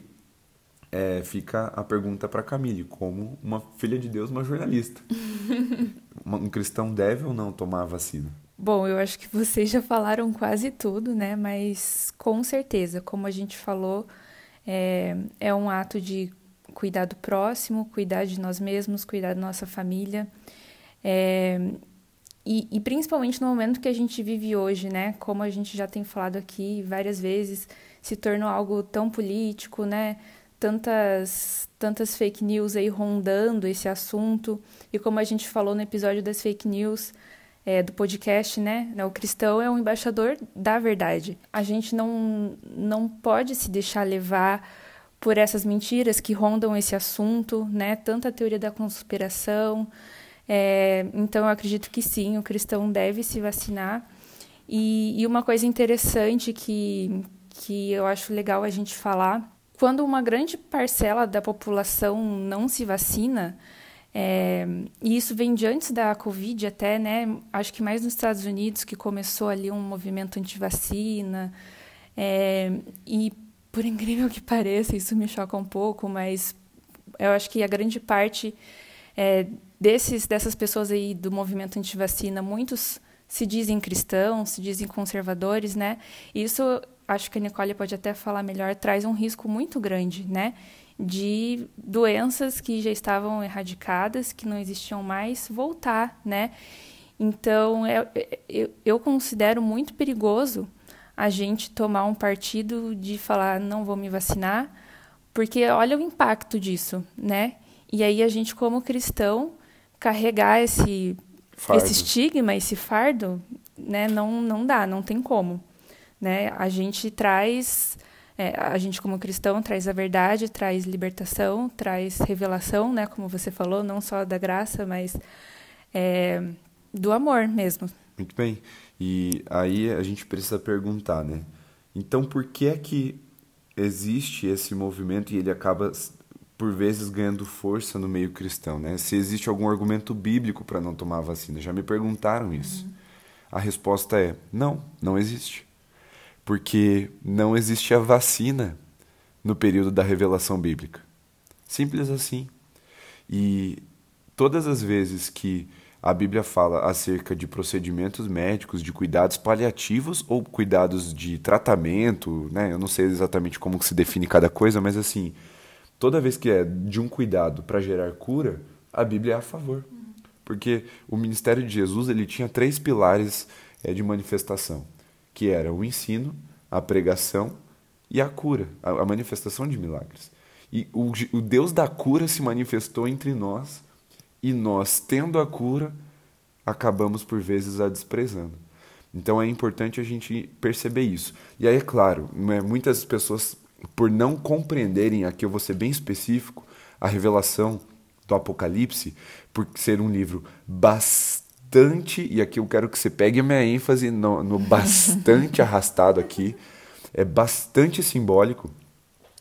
é, fica a pergunta para Camille, como uma filha de Deus, uma jornalista. um cristão deve ou não tomar a vacina? Bom, eu acho que vocês já falaram quase tudo, né? Mas com certeza, como a gente falou, é, é um ato de cuidar do próximo, cuidar de nós mesmos, cuidar da nossa família. É, e, e, principalmente no momento que a gente vive hoje, né? Como a gente já tem falado aqui várias vezes, se tornou algo tão político, né? Tantas, tantas fake news aí rondando esse assunto. E como a gente falou no episódio das fake news é, do podcast, né? O cristão é um embaixador da verdade. A gente não, não pode se deixar levar por essas mentiras que rondam esse assunto, né? Tanta teoria da conspiração. É, então, eu acredito que sim, o cristão deve se vacinar. E, e, uma coisa interessante que, que eu acho legal a gente falar: quando uma grande parcela da população não se vacina, é, e isso vem de antes da Covid até, né? Acho que mais nos Estados Unidos que começou ali um movimento anti-vacina. É, e por incrível que pareça, isso me choca um pouco, mas eu acho que a grande parte é, desses, dessas pessoas aí do movimento anti-vacina, muitos se dizem cristãos, se dizem conservadores, né? Isso, acho que a Nicole pode até falar melhor, traz um risco muito grande, né? De doenças que já estavam erradicadas, que não existiam mais, voltar, né? Então, é, é, eu, eu considero muito perigoso a gente tomar um partido de falar não vou me vacinar, porque olha o impacto disso, né? E aí a gente como cristão carregar esse fardo. esse estigma, esse fardo, né? Não não dá, não tem como, né? A gente traz é, a gente como cristão traz a verdade, traz libertação, traz revelação, né? Como você falou, não só da graça, mas é, do amor mesmo. Muito bem. E aí a gente precisa perguntar, né? Então por que é que existe esse movimento e ele acaba por vezes ganhando força no meio cristão, né? Se existe algum argumento bíblico para não tomar vacina, já me perguntaram isso. Uhum. A resposta é: não, não existe. Porque não existe a vacina no período da revelação bíblica. Simples assim. E todas as vezes que a Bíblia fala acerca de procedimentos médicos, de cuidados paliativos ou cuidados de tratamento, né? Eu não sei exatamente como se define cada coisa, mas assim, toda vez que é de um cuidado para gerar cura, a Bíblia é a favor. Porque o ministério de Jesus, ele tinha três pilares é, de manifestação, que era o ensino, a pregação e a cura, a, a manifestação de milagres. E o, o Deus da cura se manifestou entre nós e nós, tendo a cura, acabamos por vezes a desprezando. Então é importante a gente perceber isso. E aí, é claro, né, muitas pessoas, por não compreenderem, aqui eu vou ser bem específico, a revelação do Apocalipse, por ser um livro bastante, e aqui eu quero que você pegue a minha ênfase no, no bastante arrastado aqui, é bastante simbólico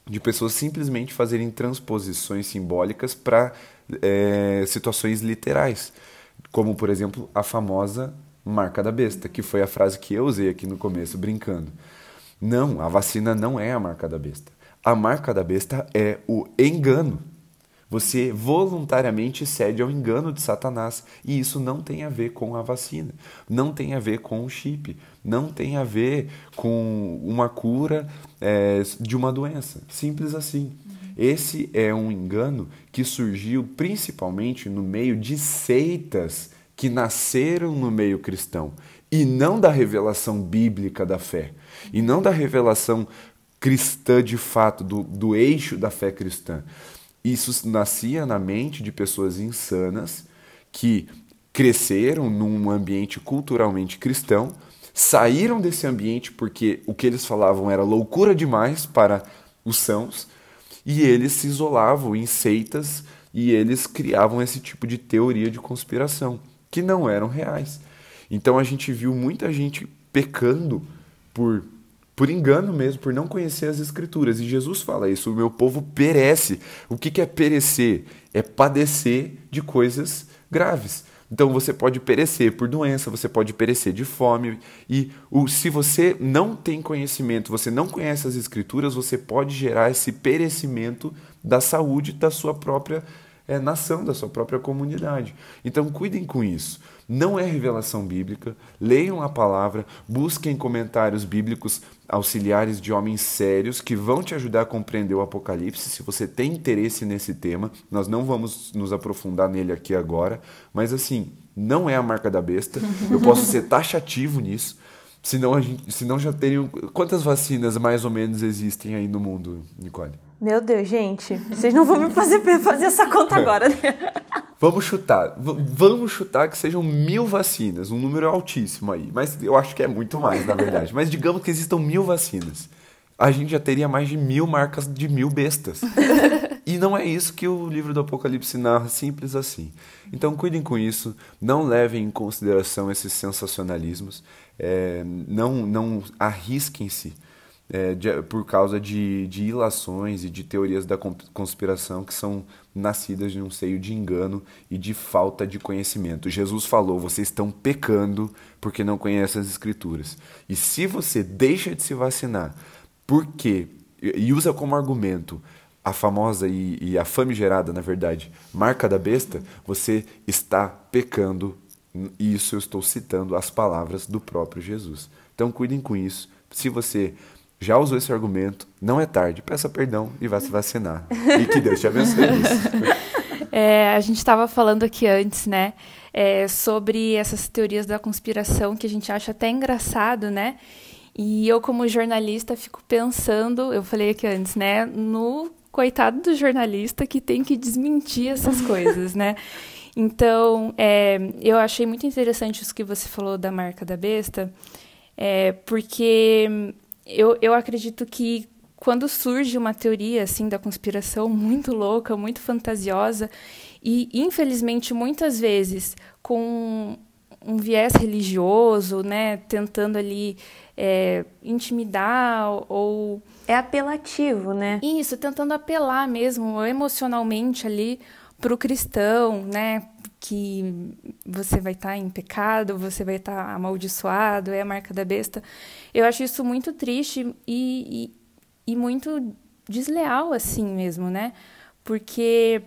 de pessoas simplesmente fazerem transposições simbólicas para é, situações literais, como por exemplo a famosa marca da besta, que foi a frase que eu usei aqui no começo, brincando. Não, a vacina não é a marca da besta. A marca da besta é o engano. Você voluntariamente cede ao engano de Satanás. E isso não tem a ver com a vacina, não tem a ver com o chip, não tem a ver com uma cura é, de uma doença. Simples assim. Esse é um engano que surgiu principalmente no meio de seitas que nasceram no meio cristão e não da revelação bíblica da fé, e não da revelação cristã de fato, do, do eixo da fé cristã. Isso nascia na mente de pessoas insanas que cresceram num ambiente culturalmente cristão, saíram desse ambiente porque o que eles falavam era loucura demais para os sãos, e eles se isolavam em seitas e eles criavam esse tipo de teoria de conspiração, que não eram reais. Então a gente viu muita gente pecando por por engano mesmo, por não conhecer as Escrituras. E Jesus fala isso: o meu povo perece. O que é perecer? É padecer de coisas graves. Então você pode perecer por doença, você pode perecer de fome. E o, se você não tem conhecimento, você não conhece as Escrituras, você pode gerar esse perecimento da saúde da sua própria é, nação, da sua própria comunidade. Então cuidem com isso. Não é revelação bíblica. Leiam a palavra, busquem comentários bíblicos auxiliares de homens sérios que vão te ajudar a compreender o Apocalipse. Se você tem interesse nesse tema, nós não vamos nos aprofundar nele aqui agora, mas assim, não é a marca da besta. Eu posso ser taxativo nisso. Senão, a gente, senão já teriam. Quantas vacinas mais ou menos existem aí no mundo, Nicole? Meu Deus, gente, vocês não vão me fazer fazer essa conta agora, né? Vamos chutar. Vamos chutar que sejam mil vacinas, um número altíssimo aí. Mas eu acho que é muito mais, na verdade. Mas digamos que existam mil vacinas. A gente já teria mais de mil marcas de mil bestas. E não é isso que o livro do Apocalipse narra, simples assim. Então cuidem com isso, não levem em consideração esses sensacionalismos, é, não, não arrisquem-se é, de, por causa de, de ilações e de teorias da conspiração que são nascidas de um seio de engano e de falta de conhecimento. Jesus falou: vocês estão pecando porque não conhecem as Escrituras. E se você deixa de se vacinar porque e usa como argumento a famosa e, e a famigerada, na verdade, marca da besta, você está pecando. E isso eu estou citando as palavras do próprio Jesus. Então cuidem com isso. Se você já usou esse argumento, não é tarde, peça perdão e vá se vacinar. E que Deus te abençoe É, a gente estava falando aqui antes, né, é, sobre essas teorias da conspiração que a gente acha até engraçado, né? E eu, como jornalista, fico pensando, eu falei aqui antes, né, no coitado do jornalista que tem que desmentir essas coisas, né? Então, é, eu achei muito interessante isso que você falou da marca da besta, é, porque eu, eu acredito que quando surge uma teoria assim da conspiração muito louca, muito fantasiosa e infelizmente muitas vezes com um viés religioso, né, tentando ali é, intimidar ou é apelativo, né? Isso, tentando apelar mesmo emocionalmente ali para o cristão, né? Que você vai estar tá em pecado, você vai estar tá amaldiçoado, é a marca da besta. Eu acho isso muito triste e, e, e muito desleal, assim mesmo, né? Porque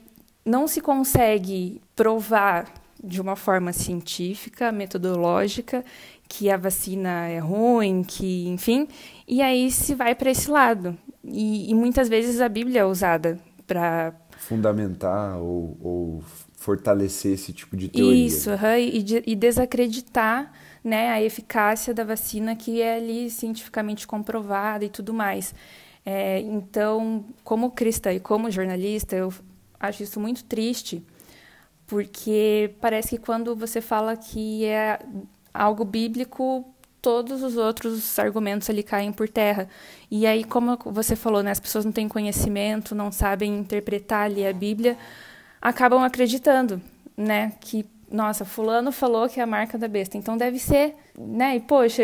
não se consegue provar de uma forma científica, metodológica, que a vacina é ruim, que, enfim, e aí se vai para esse lado. E, e, muitas vezes a Bíblia é usada para fundamentar ou, ou, fortalecer esse tipo de teoria. Isso, uhum, e, de, e desacreditar né, a eficácia da vacina que é ali cientificamente comprovada e tudo mais. É, então, como cristã e como jornalista, eu acho isso muito triste, porque parece que quando você fala que é algo bíblico, todos os outros argumentos ali caem por terra. E aí, como você falou, né, as pessoas não têm conhecimento, não sabem interpretar ali a Bíblia, acabam acreditando, né, que nossa, fulano falou que é a marca da besta, então deve ser, né? E poxa,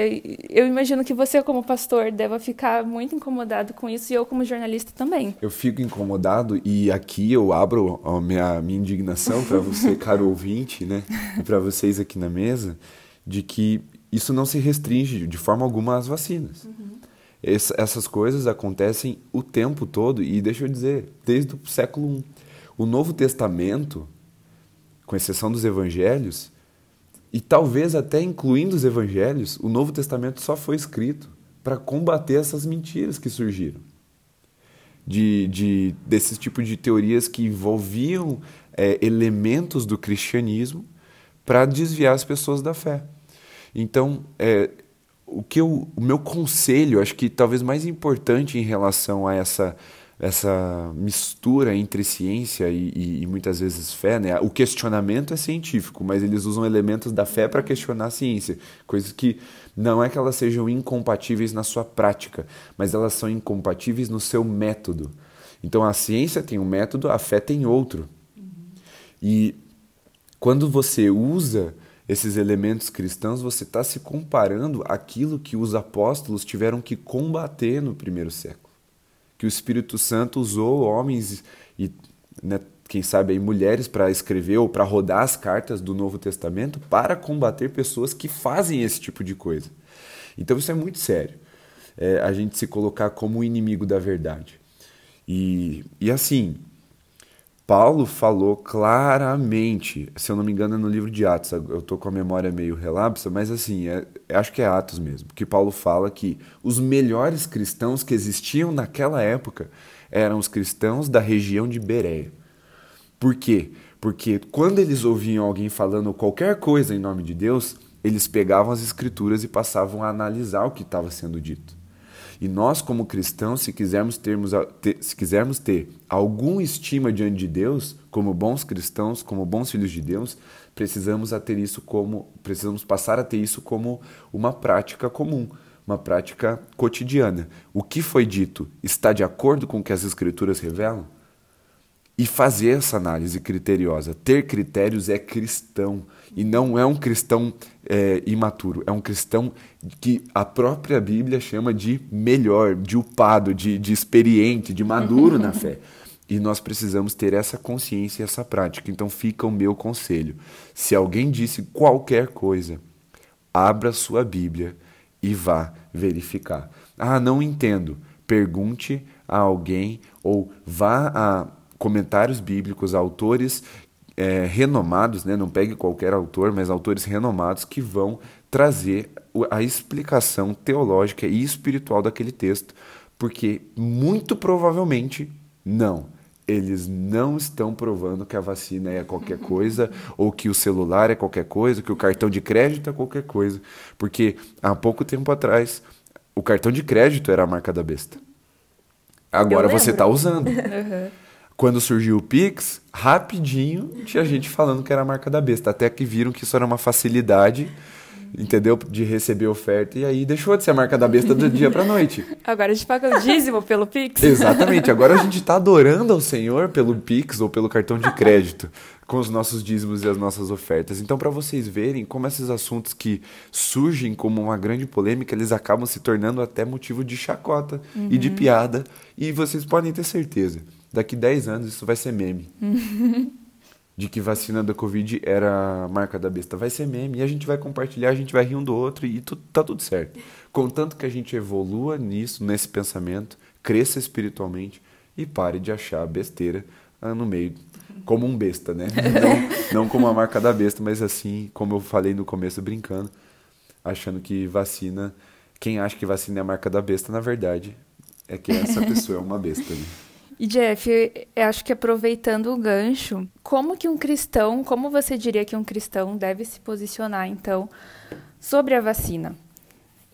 eu imagino que você como pastor deva ficar muito incomodado com isso e eu como jornalista também. Eu fico incomodado e aqui eu abro a minha, minha indignação para você, caro ouvinte, né? E para vocês aqui na mesa, de que isso não se restringe de forma alguma às vacinas. Uhum. essas coisas acontecem o tempo todo e deixa eu dizer, desde o século I. O Novo Testamento com exceção dos evangelhos, e talvez até incluindo os evangelhos, o Novo Testamento só foi escrito para combater essas mentiras que surgiram. De, de, desses tipos de teorias que envolviam é, elementos do cristianismo para desviar as pessoas da fé. Então, é, o que eu, o meu conselho, acho que talvez mais importante em relação a essa essa mistura entre ciência e, e, e, muitas vezes fé, né? O questionamento é científico, mas eles usam elementos da fé para questionar a ciência, coisas que não é que elas sejam incompatíveis na sua prática, mas elas são incompatíveis no seu método. Então a ciência tem um método, a fé tem outro. Uhum. E quando você usa esses elementos cristãos, você está se comparando àquilo que os apóstolos tiveram que combater no primeiro século que o Espírito Santo usou homens e, né, quem sabe, aí, mulheres para escrever ou para rodar as cartas do Novo Testamento para combater pessoas que fazem esse tipo de coisa. Então isso é muito sério, é, a gente se colocar como inimigo da verdade. E, e assim, Paulo falou claramente, se eu não me engano é no livro de Atos, eu estou com a memória meio relapsa, mas assim, é, acho que é Atos mesmo, que Paulo fala que os melhores cristãos que existiam naquela época eram os cristãos da região de Bereia. Por quê? Porque quando eles ouviam alguém falando qualquer coisa em nome de Deus, eles pegavam as escrituras e passavam a analisar o que estava sendo dito. E nós, como cristãos, se quisermos, termos, ter, se quisermos ter alguma estima diante de Deus, como bons cristãos, como bons filhos de Deus, precisamos a ter isso como precisamos passar a ter isso como uma prática comum, uma prática cotidiana. O que foi dito está de acordo com o que as escrituras revelam? E fazer essa análise criteriosa, ter critérios é cristão e não é um cristão é, imaturo, é um cristão que a própria Bíblia chama de melhor, de upado, de, de experiente, de maduro na fé. E nós precisamos ter essa consciência e essa prática. Então fica o meu conselho. Se alguém disse qualquer coisa, abra sua Bíblia e vá verificar. Ah, não entendo. Pergunte a alguém ou vá a comentários bíblicos, autores é, renomados, né? não pegue qualquer autor, mas autores renomados que vão trazer a explicação teológica e espiritual daquele texto, porque muito provavelmente não. Eles não estão provando que a vacina é qualquer coisa, ou que o celular é qualquer coisa, que o cartão de crédito é qualquer coisa. Porque há pouco tempo atrás, o cartão de crédito era a marca da besta. Agora você está usando. Uhum. Quando surgiu o Pix, rapidinho tinha gente falando que era a marca da besta. Até que viram que isso era uma facilidade, entendeu? De receber oferta. E aí deixou de ser a marca da besta do dia pra noite. Agora a gente paga o dízimo pelo Pix. Exatamente. Agora a gente está adorando ao Senhor pelo Pix ou pelo cartão de crédito com os nossos dízimos e as nossas ofertas. Então, para vocês verem como esses assuntos que surgem como uma grande polêmica, eles acabam se tornando até motivo de chacota uhum. e de uhum. piada. E vocês podem ter certeza daqui 10 anos isso vai ser meme. de que vacina da Covid era a marca da besta. Vai ser meme. E a gente vai compartilhar, a gente vai rir um do outro e tu, tá tudo certo. Contanto que a gente evolua nisso, nesse pensamento, cresça espiritualmente e pare de achar besteira ah, no meio. Como um besta, né? Não, não como a marca da besta, mas assim, como eu falei no começo brincando, achando que vacina. Quem acha que vacina é a marca da besta, na verdade, é que essa pessoa é uma besta. Né? E Jeff, acho que aproveitando o gancho, como que um cristão, como você diria que um cristão deve se posicionar então sobre a vacina?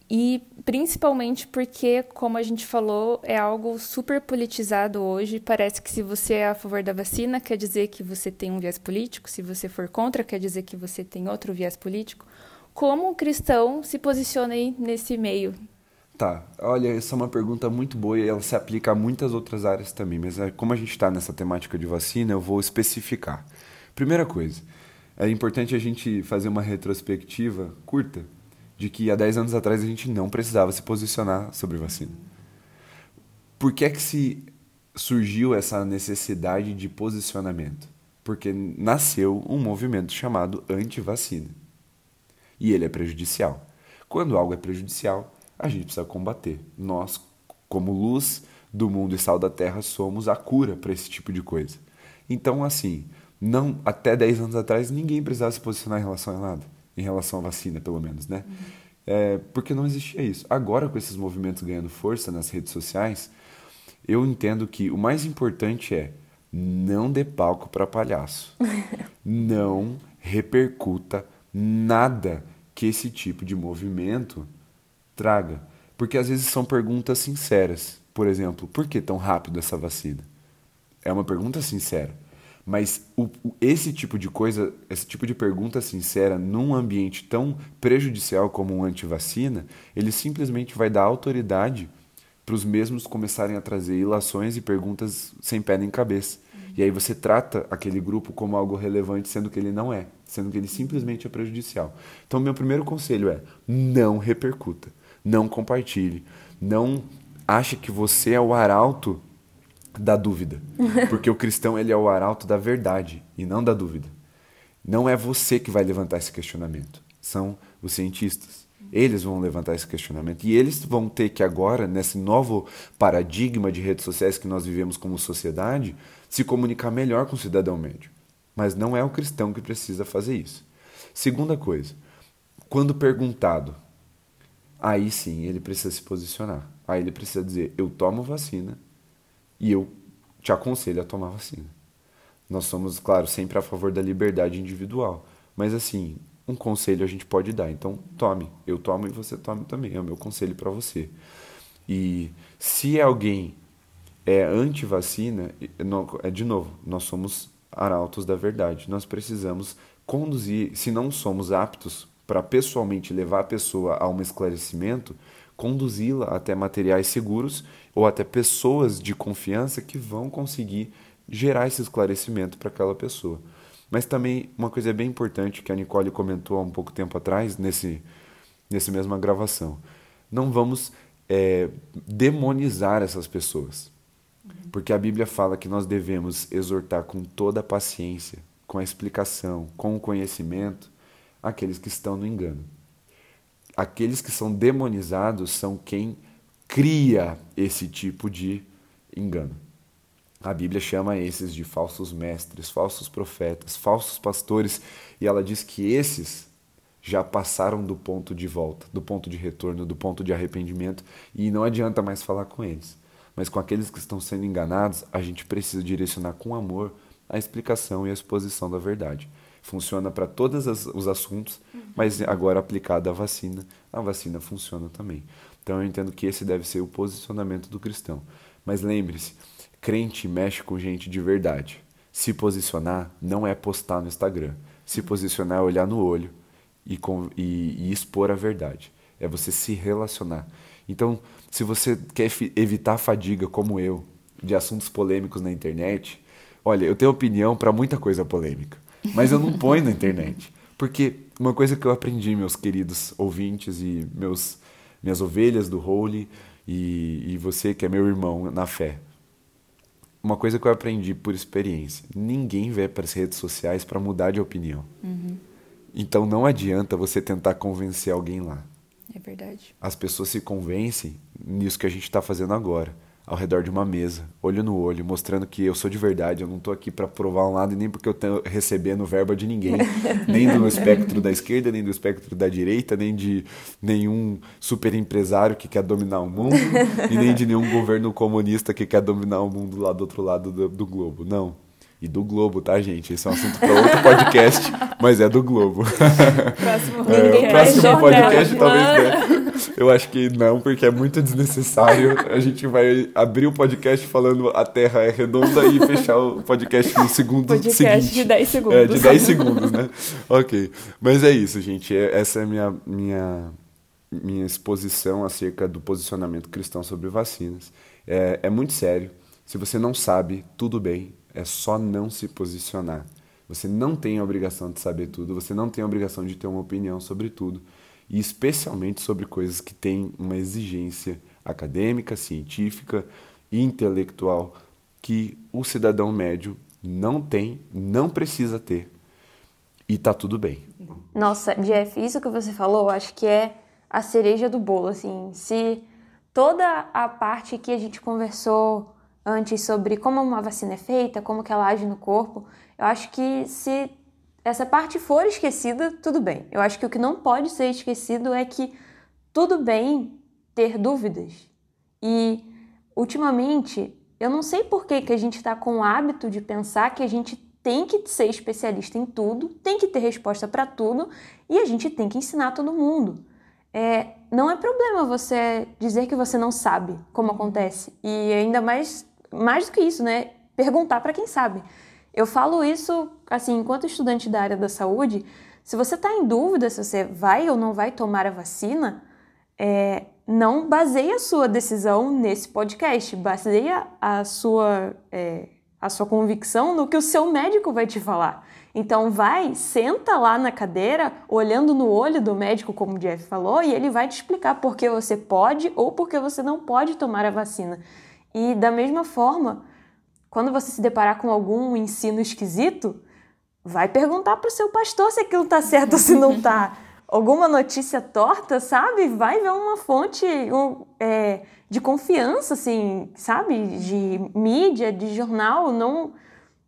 E principalmente porque, como a gente falou, é algo super politizado hoje. Parece que se você é a favor da vacina, quer dizer que você tem um viés político, se você for contra, quer dizer que você tem outro viés político. como o cristão se posiciona aí nesse meio? Tá, olha, essa é uma pergunta muito boa e ela se aplica a muitas outras áreas também, mas é, como a gente está nessa temática de vacina, eu vou especificar. Primeira coisa, é importante a gente fazer uma retrospectiva curta de que há 10 anos atrás a gente não precisava se posicionar sobre vacina. Por que é que se surgiu essa necessidade de posicionamento? Porque nasceu um movimento chamado anti-vacina. E ele é prejudicial. Quando algo é prejudicial, a gente precisa combater. Nós, como luz do mundo e sal da terra, somos a cura para esse tipo de coisa. Então, assim, não até 10 anos atrás ninguém precisava se posicionar em relação a nada, em relação à vacina, pelo menos, né? Uhum. É, porque não existia isso. Agora, com esses movimentos ganhando força nas redes sociais, eu entendo que o mais importante é não dê palco para palhaço. não repercuta nada que esse tipo de movimento traga. Porque às vezes são perguntas sinceras. Por exemplo, por que tão rápido essa vacina? É uma pergunta sincera. Mas o, esse tipo de coisa, esse tipo de pergunta sincera, num ambiente tão prejudicial como um antivacina, ele simplesmente vai dar autoridade para os mesmos começarem a trazer ilações e perguntas sem pé nem cabeça. E aí você trata aquele grupo como algo relevante, sendo que ele não é, sendo que ele simplesmente é prejudicial. Então, meu primeiro conselho é: não repercuta, não compartilhe, não ache que você é o arauto da dúvida, porque o cristão ele é o arauto da verdade e não da dúvida. Não é você que vai levantar esse questionamento, são os cientistas. Eles vão levantar esse questionamento e eles vão ter que agora, nesse novo paradigma de redes sociais que nós vivemos como sociedade, se comunicar melhor com o cidadão médio. Mas não é o cristão que precisa fazer isso. Segunda coisa, quando perguntado, aí sim ele precisa se posicionar. Aí ele precisa dizer: eu tomo vacina e eu te aconselho a tomar vacina. Nós somos, claro, sempre a favor da liberdade individual, mas assim, um conselho a gente pode dar. Então, tome. Eu tomo e você tome também. É o meu conselho para você. E se alguém é anti-vacina, é de novo, nós somos arautos da verdade. Nós precisamos conduzir, se não somos aptos para pessoalmente levar a pessoa a um esclarecimento, conduzi-la até materiais seguros ou até pessoas de confiança que vão conseguir gerar esse esclarecimento para aquela pessoa. Mas também uma coisa bem importante que a Nicole comentou há um pouco tempo atrás, nesse, nesse mesma gravação. Não vamos é, demonizar essas pessoas. Porque a Bíblia fala que nós devemos exortar com toda a paciência, com a explicação, com o conhecimento, aqueles que estão no engano. Aqueles que são demonizados são quem cria esse tipo de engano. A Bíblia chama esses de falsos mestres, falsos profetas, falsos pastores, e ela diz que esses já passaram do ponto de volta, do ponto de retorno, do ponto de arrependimento, e não adianta mais falar com eles. Mas com aqueles que estão sendo enganados, a gente precisa direcionar com amor a explicação e a exposição da verdade. Funciona para todos os assuntos, mas agora aplicada à vacina, a vacina funciona também. Então eu entendo que esse deve ser o posicionamento do cristão. Mas lembre-se, Crente mexe com gente de verdade. Se posicionar não é postar no Instagram. Se posicionar é olhar no olho e, e, e expor a verdade. É você se relacionar. Então, se você quer evitar fadiga, como eu, de assuntos polêmicos na internet, olha, eu tenho opinião para muita coisa polêmica, mas eu não ponho na internet. Porque uma coisa que eu aprendi, meus queridos ouvintes e meus, minhas ovelhas do Holy, e, e você que é meu irmão na fé, uma coisa que eu aprendi por experiência: ninguém vai para as redes sociais para mudar de opinião. Uhum. Então não adianta você tentar convencer alguém lá. É verdade. As pessoas se convencem nisso que a gente está fazendo agora ao redor de uma mesa, olho no olho, mostrando que eu sou de verdade, eu não estou aqui para provar um lado e nem porque eu estou recebendo verba de ninguém, nem do espectro da esquerda, nem do espectro da direita, nem de nenhum super empresário que quer dominar o mundo, e nem de nenhum governo comunista que quer dominar o mundo lá do outro lado do, do globo. Não. E do Globo, tá, gente? Esse é um assunto para outro podcast, mas é do Globo. Próximo, é, próximo podcast, talvez, né? Eu acho que não, porque é muito desnecessário. A gente vai abrir o podcast falando a Terra é redonda e fechar o podcast no segundo podcast seguinte. de 10 segundos. É, de 10 segundos, né? Ok. Mas é isso, gente. É, essa é a minha, minha, minha exposição acerca do posicionamento cristão sobre vacinas. É, é muito sério. Se você não sabe, tudo bem. É só não se posicionar. Você não tem a obrigação de saber tudo, você não tem a obrigação de ter uma opinião sobre tudo, e especialmente sobre coisas que têm uma exigência acadêmica, científica e intelectual que o cidadão médio não tem, não precisa ter. E tá tudo bem. Nossa, Jeff, isso que você falou, acho que é a cereja do bolo, assim. Se toda a parte que a gente conversou antes sobre como uma vacina é feita, como que ela age no corpo, eu acho que se essa parte for esquecida, tudo bem. Eu acho que o que não pode ser esquecido é que tudo bem ter dúvidas. E ultimamente, eu não sei por que, que a gente está com o hábito de pensar que a gente tem que ser especialista em tudo, tem que ter resposta para tudo e a gente tem que ensinar todo mundo. É, não é problema você dizer que você não sabe como acontece e ainda mais mais do que isso, né? Perguntar para quem sabe. Eu falo isso, assim, enquanto estudante da área da saúde, se você está em dúvida se você vai ou não vai tomar a vacina, é, não baseie a sua decisão nesse podcast, baseie a sua, é, a sua convicção no que o seu médico vai te falar. Então vai, senta lá na cadeira, olhando no olho do médico, como o Jeff falou, e ele vai te explicar por que você pode ou por que você não pode tomar a vacina. E da mesma forma, quando você se deparar com algum ensino esquisito, vai perguntar para o seu pastor se aquilo está certo ou se não está. Alguma notícia torta, sabe? Vai ver uma fonte um, é, de confiança, assim, sabe? De mídia, de jornal. Não,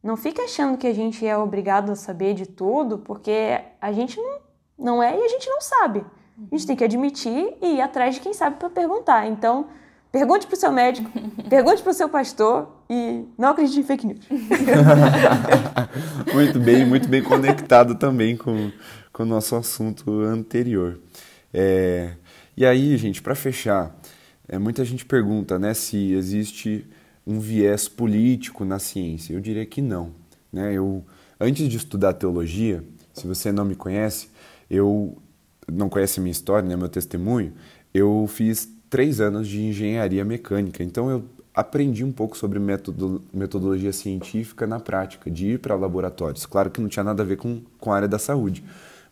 não fique achando que a gente é obrigado a saber de tudo, porque a gente não, não é e a gente não sabe. A gente tem que admitir e ir atrás de quem sabe para perguntar. Então, Pergunte para o seu médico, pergunte para o seu pastor e não acredite em fake news. muito bem, muito bem conectado também com, com o nosso assunto anterior. É, e aí, gente, para fechar, é, muita gente pergunta né, se existe um viés político na ciência. Eu diria que não. Né? Eu, antes de estudar teologia, se você não me conhece, eu não conhece minha história, né, meu testemunho, eu fiz três anos de engenharia mecânica. Então eu aprendi um pouco sobre metodo, metodologia científica na prática, de ir para laboratórios. Claro que não tinha nada a ver com, com a área da saúde,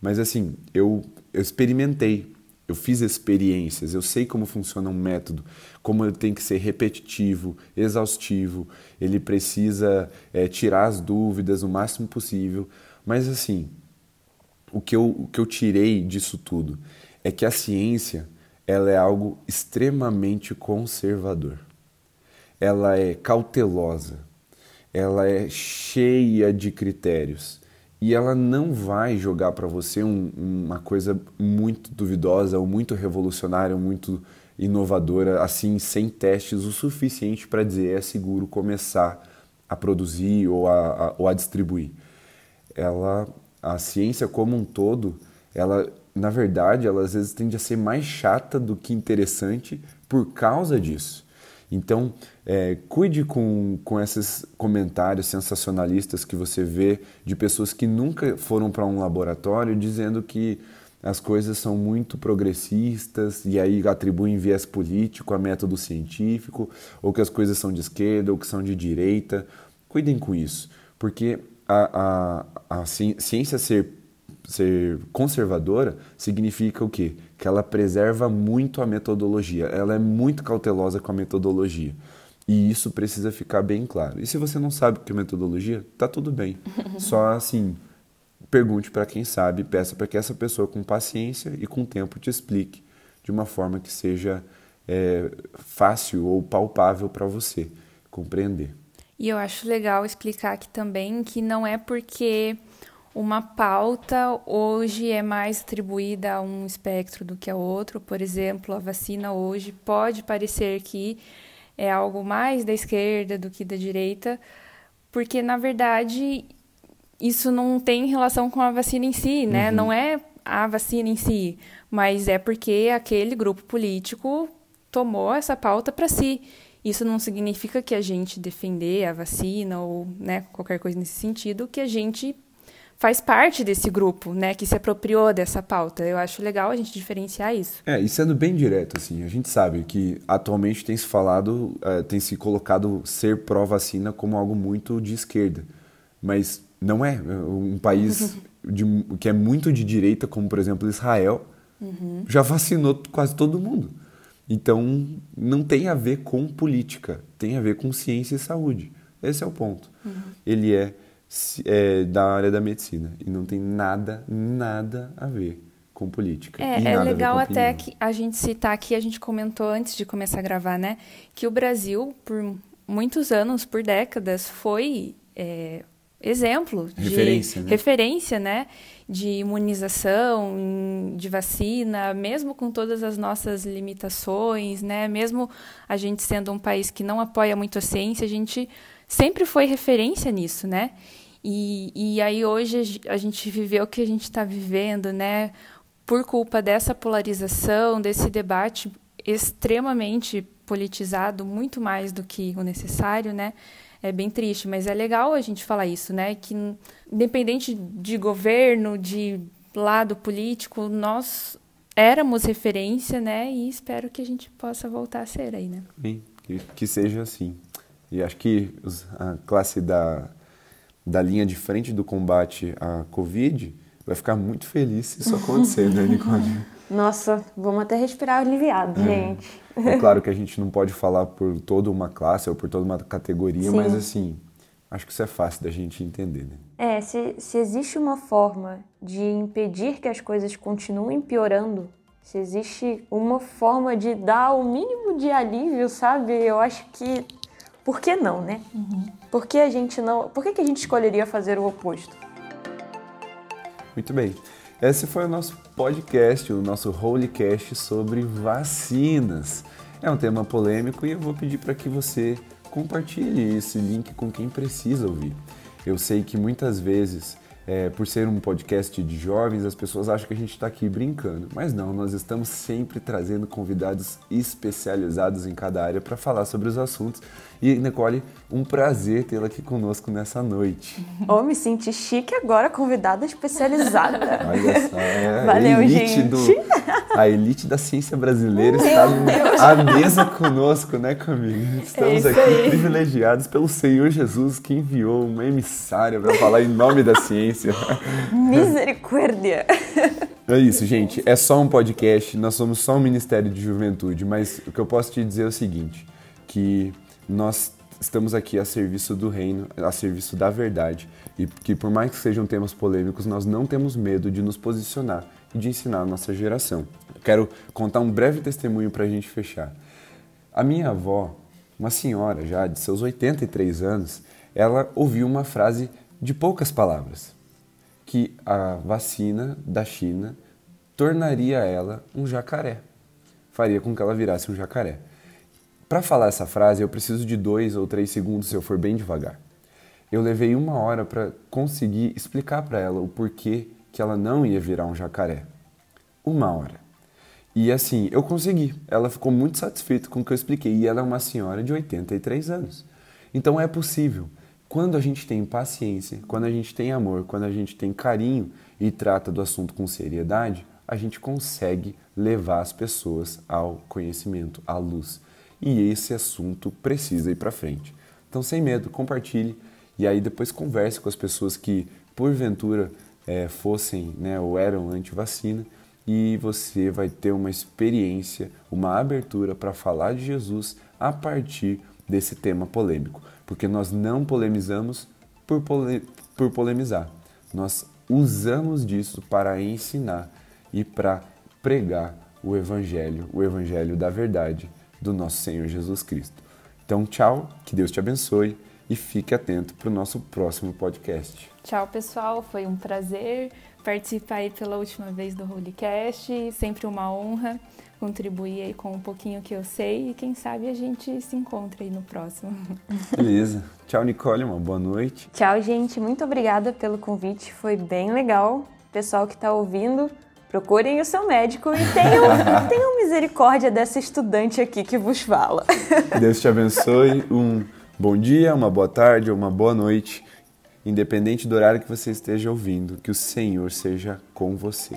mas assim, eu, eu experimentei, eu fiz experiências, eu sei como funciona um método, como ele tem que ser repetitivo, exaustivo, ele precisa é, tirar as dúvidas o máximo possível. Mas assim, o que eu, o que eu tirei disso tudo é que a ciência ela é algo extremamente conservador. Ela é cautelosa, ela é cheia de critérios e ela não vai jogar para você um, uma coisa muito duvidosa ou muito revolucionária, ou muito inovadora, assim, sem testes o suficiente para dizer é seguro começar a produzir ou a, a, ou a distribuir. Ela, a ciência como um todo, ela na verdade, ela às vezes tende a ser mais chata do que interessante por causa disso. Então, é, cuide com, com esses comentários sensacionalistas que você vê de pessoas que nunca foram para um laboratório dizendo que as coisas são muito progressistas e aí atribuem viés político a método científico, ou que as coisas são de esquerda ou que são de direita. Cuidem com isso, porque a, a, a ciência ser ser conservadora significa o quê? Que ela preserva muito a metodologia, ela é muito cautelosa com a metodologia. E isso precisa ficar bem claro. E se você não sabe o que é metodologia, tá tudo bem. Só assim, pergunte para quem sabe, peça para que essa pessoa com paciência e com tempo te explique de uma forma que seja é, fácil ou palpável para você compreender. E eu acho legal explicar aqui também que não é porque uma pauta hoje é mais atribuída a um espectro do que a outro. Por exemplo, a vacina hoje pode parecer que é algo mais da esquerda do que da direita, porque na verdade isso não tem relação com a vacina em si, né? Uhum. Não é a vacina em si, mas é porque aquele grupo político tomou essa pauta para si. Isso não significa que a gente defender a vacina ou né, qualquer coisa nesse sentido, que a gente faz parte desse grupo, né, que se apropriou dessa pauta. Eu acho legal a gente diferenciar isso. É, e sendo bem direto, assim, a gente sabe que atualmente tem se falado, uh, tem se colocado ser pró-vacina como algo muito de esquerda, mas não é. Um país de, que é muito de direita, como por exemplo Israel, uhum. já vacinou quase todo mundo. Então, não tem a ver com política, tem a ver com ciência e saúde. Esse é o ponto. Uhum. Ele é é, da área da medicina e não tem nada, nada a ver com política. É, é legal até que a gente citar aqui, a gente comentou antes de começar a gravar, né, que o Brasil, por muitos anos, por décadas, foi é, exemplo de referência, né? referência, né, de imunização, de vacina, mesmo com todas as nossas limitações, né, mesmo a gente sendo um país que não apoia muito a ciência, a gente sempre foi referência nisso, né? E, e aí hoje a gente viveu o que a gente está vivendo, né? Por culpa dessa polarização, desse debate extremamente politizado, muito mais do que o necessário, né? É bem triste, mas é legal a gente falar isso, né? Que independente de governo, de lado político, nós éramos referência, né? E espero que a gente possa voltar a ser aí, né? Sim, que, seja assim. E acho que a classe da, da linha de frente do combate à Covid vai ficar muito feliz se isso acontecer, né, Nicole? Nossa, vamos até respirar aliviado, é. gente. É claro que a gente não pode falar por toda uma classe ou por toda uma categoria, Sim. mas assim, acho que isso é fácil da gente entender, né? É, se, se existe uma forma de impedir que as coisas continuem piorando, se existe uma forma de dar o mínimo de alívio, sabe? Eu acho que por que não, né? Uhum. Por que a gente não. Por que, que a gente escolheria fazer o oposto? Muito bem. Esse foi o nosso podcast, o nosso Holycast sobre vacinas. É um tema polêmico e eu vou pedir para que você compartilhe esse link com quem precisa ouvir. Eu sei que muitas vezes é, por ser um podcast de jovens, as pessoas acham que a gente está aqui brincando. Mas não, nós estamos sempre trazendo convidados especializados em cada área para falar sobre os assuntos. E, Nicole, um prazer tê-la aqui conosco nessa noite. Oh, me senti chique agora, convidada especializada. Olha só, é Valeu, a elite gente. Do, a elite da ciência brasileira está à mesa conosco, né, Camila? Estamos é aqui aí. privilegiados pelo Senhor Jesus que enviou uma emissária para falar em nome da ciência. Misericórdia. É isso, gente. É só um podcast, nós somos só um Ministério de Juventude, mas o que eu posso te dizer é o seguinte, que nós estamos aqui a serviço do reino, a serviço da verdade, e que por mais que sejam temas polêmicos, nós não temos medo de nos posicionar e de ensinar a nossa geração. quero contar um breve testemunho para a gente fechar. A minha avó, uma senhora já de seus 83 anos, ela ouviu uma frase de poucas palavras que a vacina da China tornaria ela um jacaré. Faria com que ela virasse um jacaré. Para falar essa frase, eu preciso de dois ou três segundos se eu for bem devagar. Eu levei uma hora para conseguir explicar para ela o porquê que ela não ia virar um jacaré. Uma hora. E assim, eu consegui. Ela ficou muito satisfeita com o que eu expliquei. E ela é uma senhora de 83 anos. Então é possível. Quando a gente tem paciência, quando a gente tem amor, quando a gente tem carinho e trata do assunto com seriedade, a gente consegue levar as pessoas ao conhecimento, à luz. E esse assunto precisa ir para frente. Então, sem medo, compartilhe e aí depois converse com as pessoas que, porventura, é, fossem né, ou eram anti-vacina e você vai ter uma experiência, uma abertura para falar de Jesus a partir desse tema polêmico porque nós não polemizamos por, pole, por polemizar. Nós usamos disso para ensinar e para pregar o Evangelho, o Evangelho da verdade do nosso Senhor Jesus Cristo. Então, tchau, que Deus te abençoe e fique atento para o nosso próximo podcast. Tchau, pessoal, foi um prazer participar aí pela última vez do Holycast, sempre uma honra contribuir aí com um pouquinho que eu sei e quem sabe a gente se encontra aí no próximo. Beleza. Tchau, Nicole, uma boa noite. Tchau, gente. Muito obrigada pelo convite, foi bem legal. Pessoal que está ouvindo, procurem o seu médico e tenham, tenham misericórdia dessa estudante aqui que vos fala. Deus te abençoe. Um bom dia, uma boa tarde ou uma boa noite, independente do horário que você esteja ouvindo. Que o Senhor seja com você.